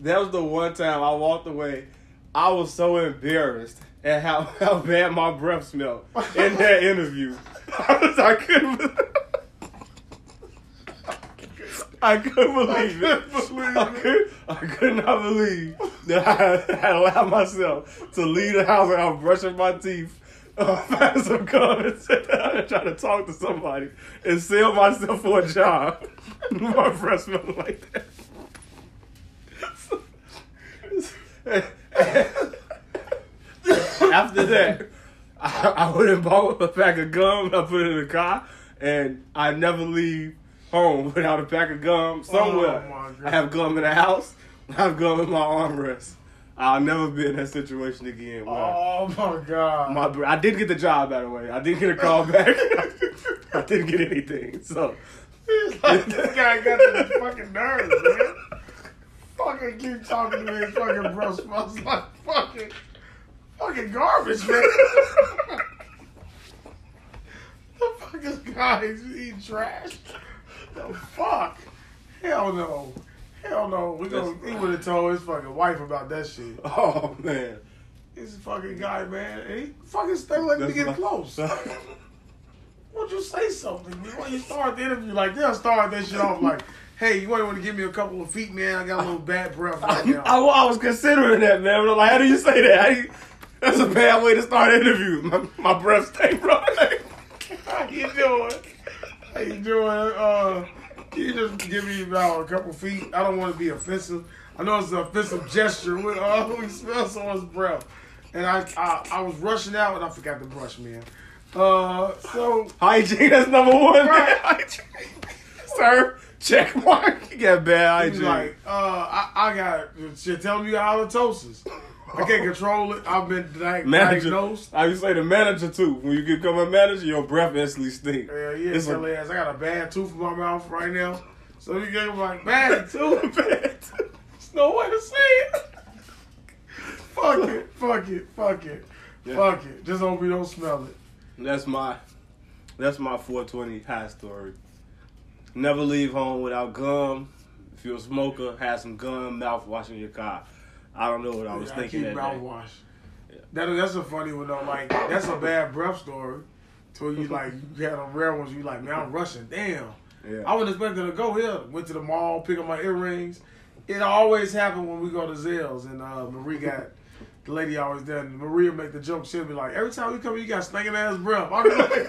That was the one time I walked away. I was so embarrassed at how, how bad my breath smelled in that interview. I, was, I couldn't. I couldn't believe it. I could, I could not believe that I had allowed myself to leave the house without brushing my teeth uh, find some gum and sit down and try to talk to somebody and sell myself for a job. My breath smelled like that. After that, I, I went and bought a pack of gum. I put it in the car, and I never leave home without a pack of gum somewhere. Oh I have gum in the house. I have gum in my armrest. I'll never be in that situation again. Oh my god! My I did get the job by the way. I didn't get a call back. I didn't get anything. So like, this guy got the fucking nerves, man. fucking keep talking to me. Fucking bro smells like fucking fucking garbage, man. the fuck is this guy eating trash? The fuck? Hell no. Hell no. We gonna, he would have told his fucking wife about that shit. Oh man. This fucking guy, man. He fucking stay like to get close. Won't you say something? When you start the interview, like they'll start that shit off like, "Hey, you want to give me a couple of feet, man? I got a little bad breath right now." I, I, I was considering that, man. But like, how do you say that? You, that's a bad way to start an interview. My, my breath stink, bro. how you doing? How you doing? Uh, you just give me about a couple feet. I don't want to be offensive. I know it's an offensive gesture when uh, we smell someone's breath. And I, I, I was rushing out and I forgot to brush, man. Uh, so hygiene is number one. Right. Sir, check mark. You got bad hygiene. Like, uh, I, I got shit telling you halitosis. I can't control it. I've been manager, diagnosed. I used to say the manager too. When you become a manager, your breath instantly stink. Yeah, yeah. It's a, ass. I got a bad tooth in my mouth right now. So you get like bad tooth. bad tooth. There's no way to say it. fuck it. Fuck it. Fuck it. Yeah. Fuck it. Just hope we don't smell it. That's my That's my 420 high story. Never leave home without gum. If you're a smoker, have some gum, mouthwash in your car. I don't know what I was I thinking keep that day. mouthwash. That, that's a funny one though. Like that's a bad breath story. To you like you had a rare ones. You like man, I'm rushing. Damn. Yeah. I wasn't expecting to go here. Went to the mall, pick up my earrings. It always happened when we go to Zales and uh, Marie got the lady always there. And Maria make the joke. She'll be like, every time we come, here, you got stinking ass breath. I'm like,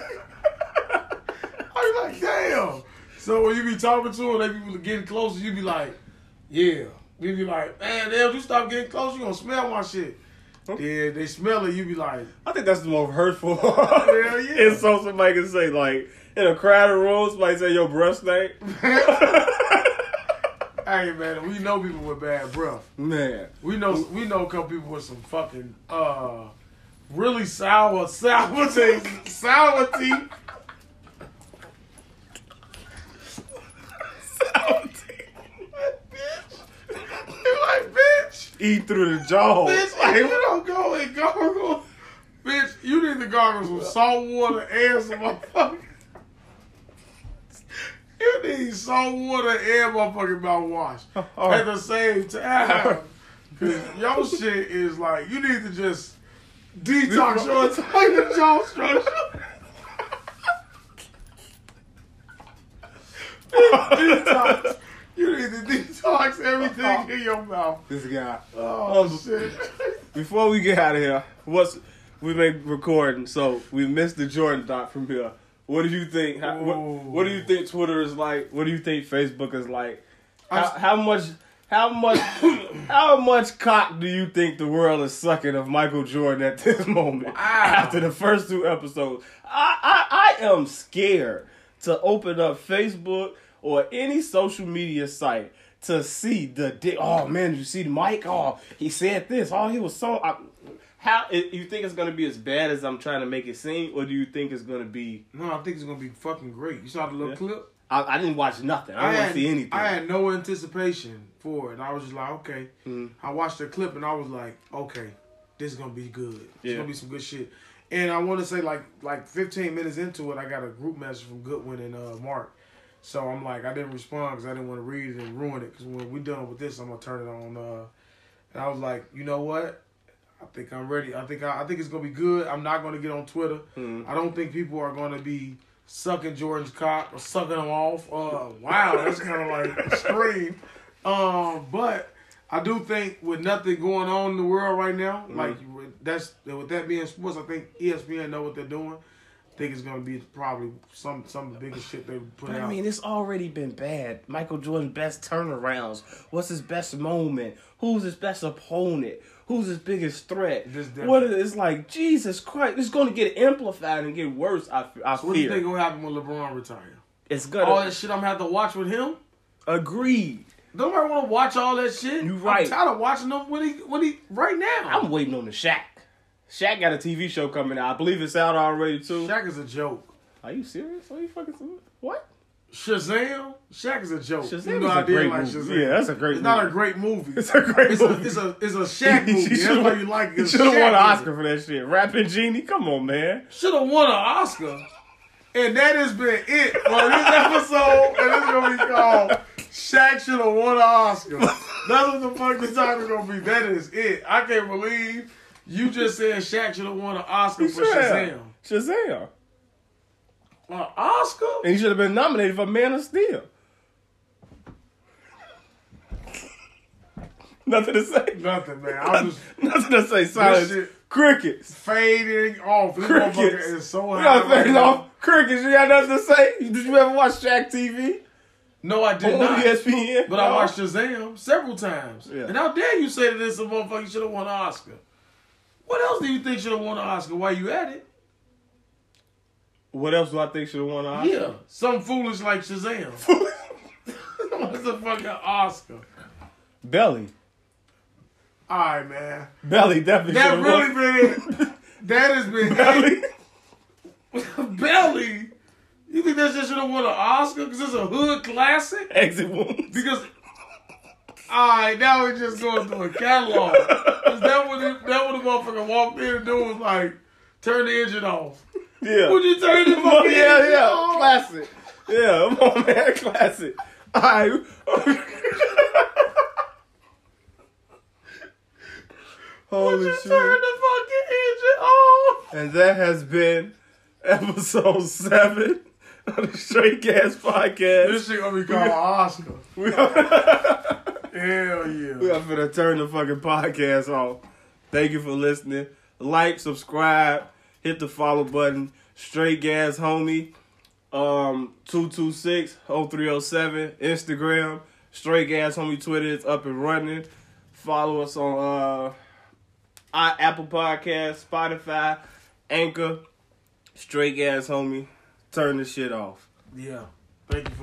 I'm like, damn. So when you be talking to her, they be getting closer. You be like, yeah. We be like, man, damn, you stop getting close, you gonna smell my shit. Yeah, they smell it. You be like, I think that's the most hurtful Hell yeah. insult somebody can say. Like in a crowded room, somebody say your breath stink. hey man, we know people with bad breath. Man, We know we know a couple people with some fucking uh really sour sour taste sour teeth. You like bitch, eat through the jaw. bitch. Like you don't go and gargle, bitch. You need to gargle some salt water and some motherfucking. You need salt water and motherfucking mouthwash at the same time. Cause your shit is like you need to just detox your entire jaw structure. detox. You need to detox everything in your mouth. This guy. Oh Um, shit. Before we get out of here, what's we make recording, so we missed the Jordan doc from here. What do you think? How, what, what do you think Twitter is like? What do you think Facebook is like? How, how much? How much? how much cock do you think the world is sucking of Michael Jordan at this moment? After the first two episodes, I, I I am scared to open up Facebook or any social media site to see the dick. oh man, you see Mike? Oh, he said this. Oh, he was so. I, how you think it's gonna be as bad as I'm trying to make it seem, or do you think it's gonna be? No, I think it's gonna be fucking great. You saw the little Yeah. clip? I, I didn't watch nothing. I, didn't had, see anything. I had no anticipation for it. I was just like, okay. Mhm. I watched the clip and I was like, okay, this is gonna be good. It's Yeah. gonna be some good shit. And I want to say like like 15 minutes into it, I got a group message from Goodwin and uh, Mark. So I'm like, I didn't respond because I didn't want to read it and ruin it. Because when we're done with this, I'm gonna turn it on. Uh, and I was like, you know what? I think I'm ready. I think I, I think it's gonna be good. I'm not gonna get on Twitter. Mhm. I don't think people are gonna be sucking Jordan's cock or sucking him off. Uh, wow, that's kind of like extreme. Um, but I do think with nothing going on in the world right now, like that's with that being sports, I think ESPN know what they're doing. Think it's gonna be probably some some of the biggest shit they put But out. I mean, it's already been bad. Michael Jordan's best turnarounds. What's his best moment? Who's his best opponent? Who's his biggest threat? What is it's like? Jesus Christ! It's going to get amplified and get worse. I, I so what do you fear think gonna happen when LeBron retires? it's gonna all that shit I'm gonna have to watch with him. agreed. Don't nobody want to watch all that shit. You right. I'm tired of watching them when he when he right now. I'm waiting on the Shaq. Shaq got a TV show coming out. I believe it's out already too. Shaq is a joke. Are you serious? Are you fucking serious? What? Shazam, Shaq is a joke. Shazam Even though is I a great like movie. Shazam. Yeah, that's a great It's not a great movie. It's a great It's a, movie. it's a it's a Shaq movie. That's why you like it. Should have won an Oscar for that shit. Rapping Genie, come on, man. Should have won an Oscar. And that has been it for this episode. And it's gonna be called Shaq should have won an Oscar. That's what the fuck this time is gonna be. That is it. I can't believe you just said Shaq should have won an Oscar for Shazam. Shazam. An Oscar? And he should have been nominated for Man of Steel. Nothing to say. Nothing, man. I'm just Nothing to say. Silence. Crickets. fading off. This Crickets. is so You high. right fading now. off. Crickets. You got nothing to say? Did you ever watch Shaq TV? No, I did On not. ESPN? But I watched Shazam several times. Yeah. And how dare you say that this motherfucker should have won an Oscar? What else do you think should have won an Oscar while you at it? What else do I think should have won an Oscar? Yeah. Some foolish like Shazam. What's a fucking Oscar? Belly. Alright, man. Belly definitely That really won. been that has been Belly. Belly. You think that shit should have won an Oscar? Because it's a hood classic? Exit wounds. Because Alright, now we're just going through a catalog. That what it, that what the motherfucker walked in and do was like turn the engine off. Yeah. Would you turn the fucking yeah, engine yeah. on? Classic. Yeah, come on, man. Classic. All right. Holy Would you shit. turn the fucking engine on? And that has been episode seven of the Straight Gas Podcast. This shit gonna be called Oscar. Hell yeah. we are finna turn the fucking podcast off. Thank you for listening. Like, subscribe, hit the follow button. Straight Gas Homie, um, 226-0307, Instagram. Straight Gas Homie Twitter is up and running. Follow us on uh, I, Apple Podcast, Spotify, Anchor. Straight Gas Homie. Turn this shit off. Yeah. Thank you for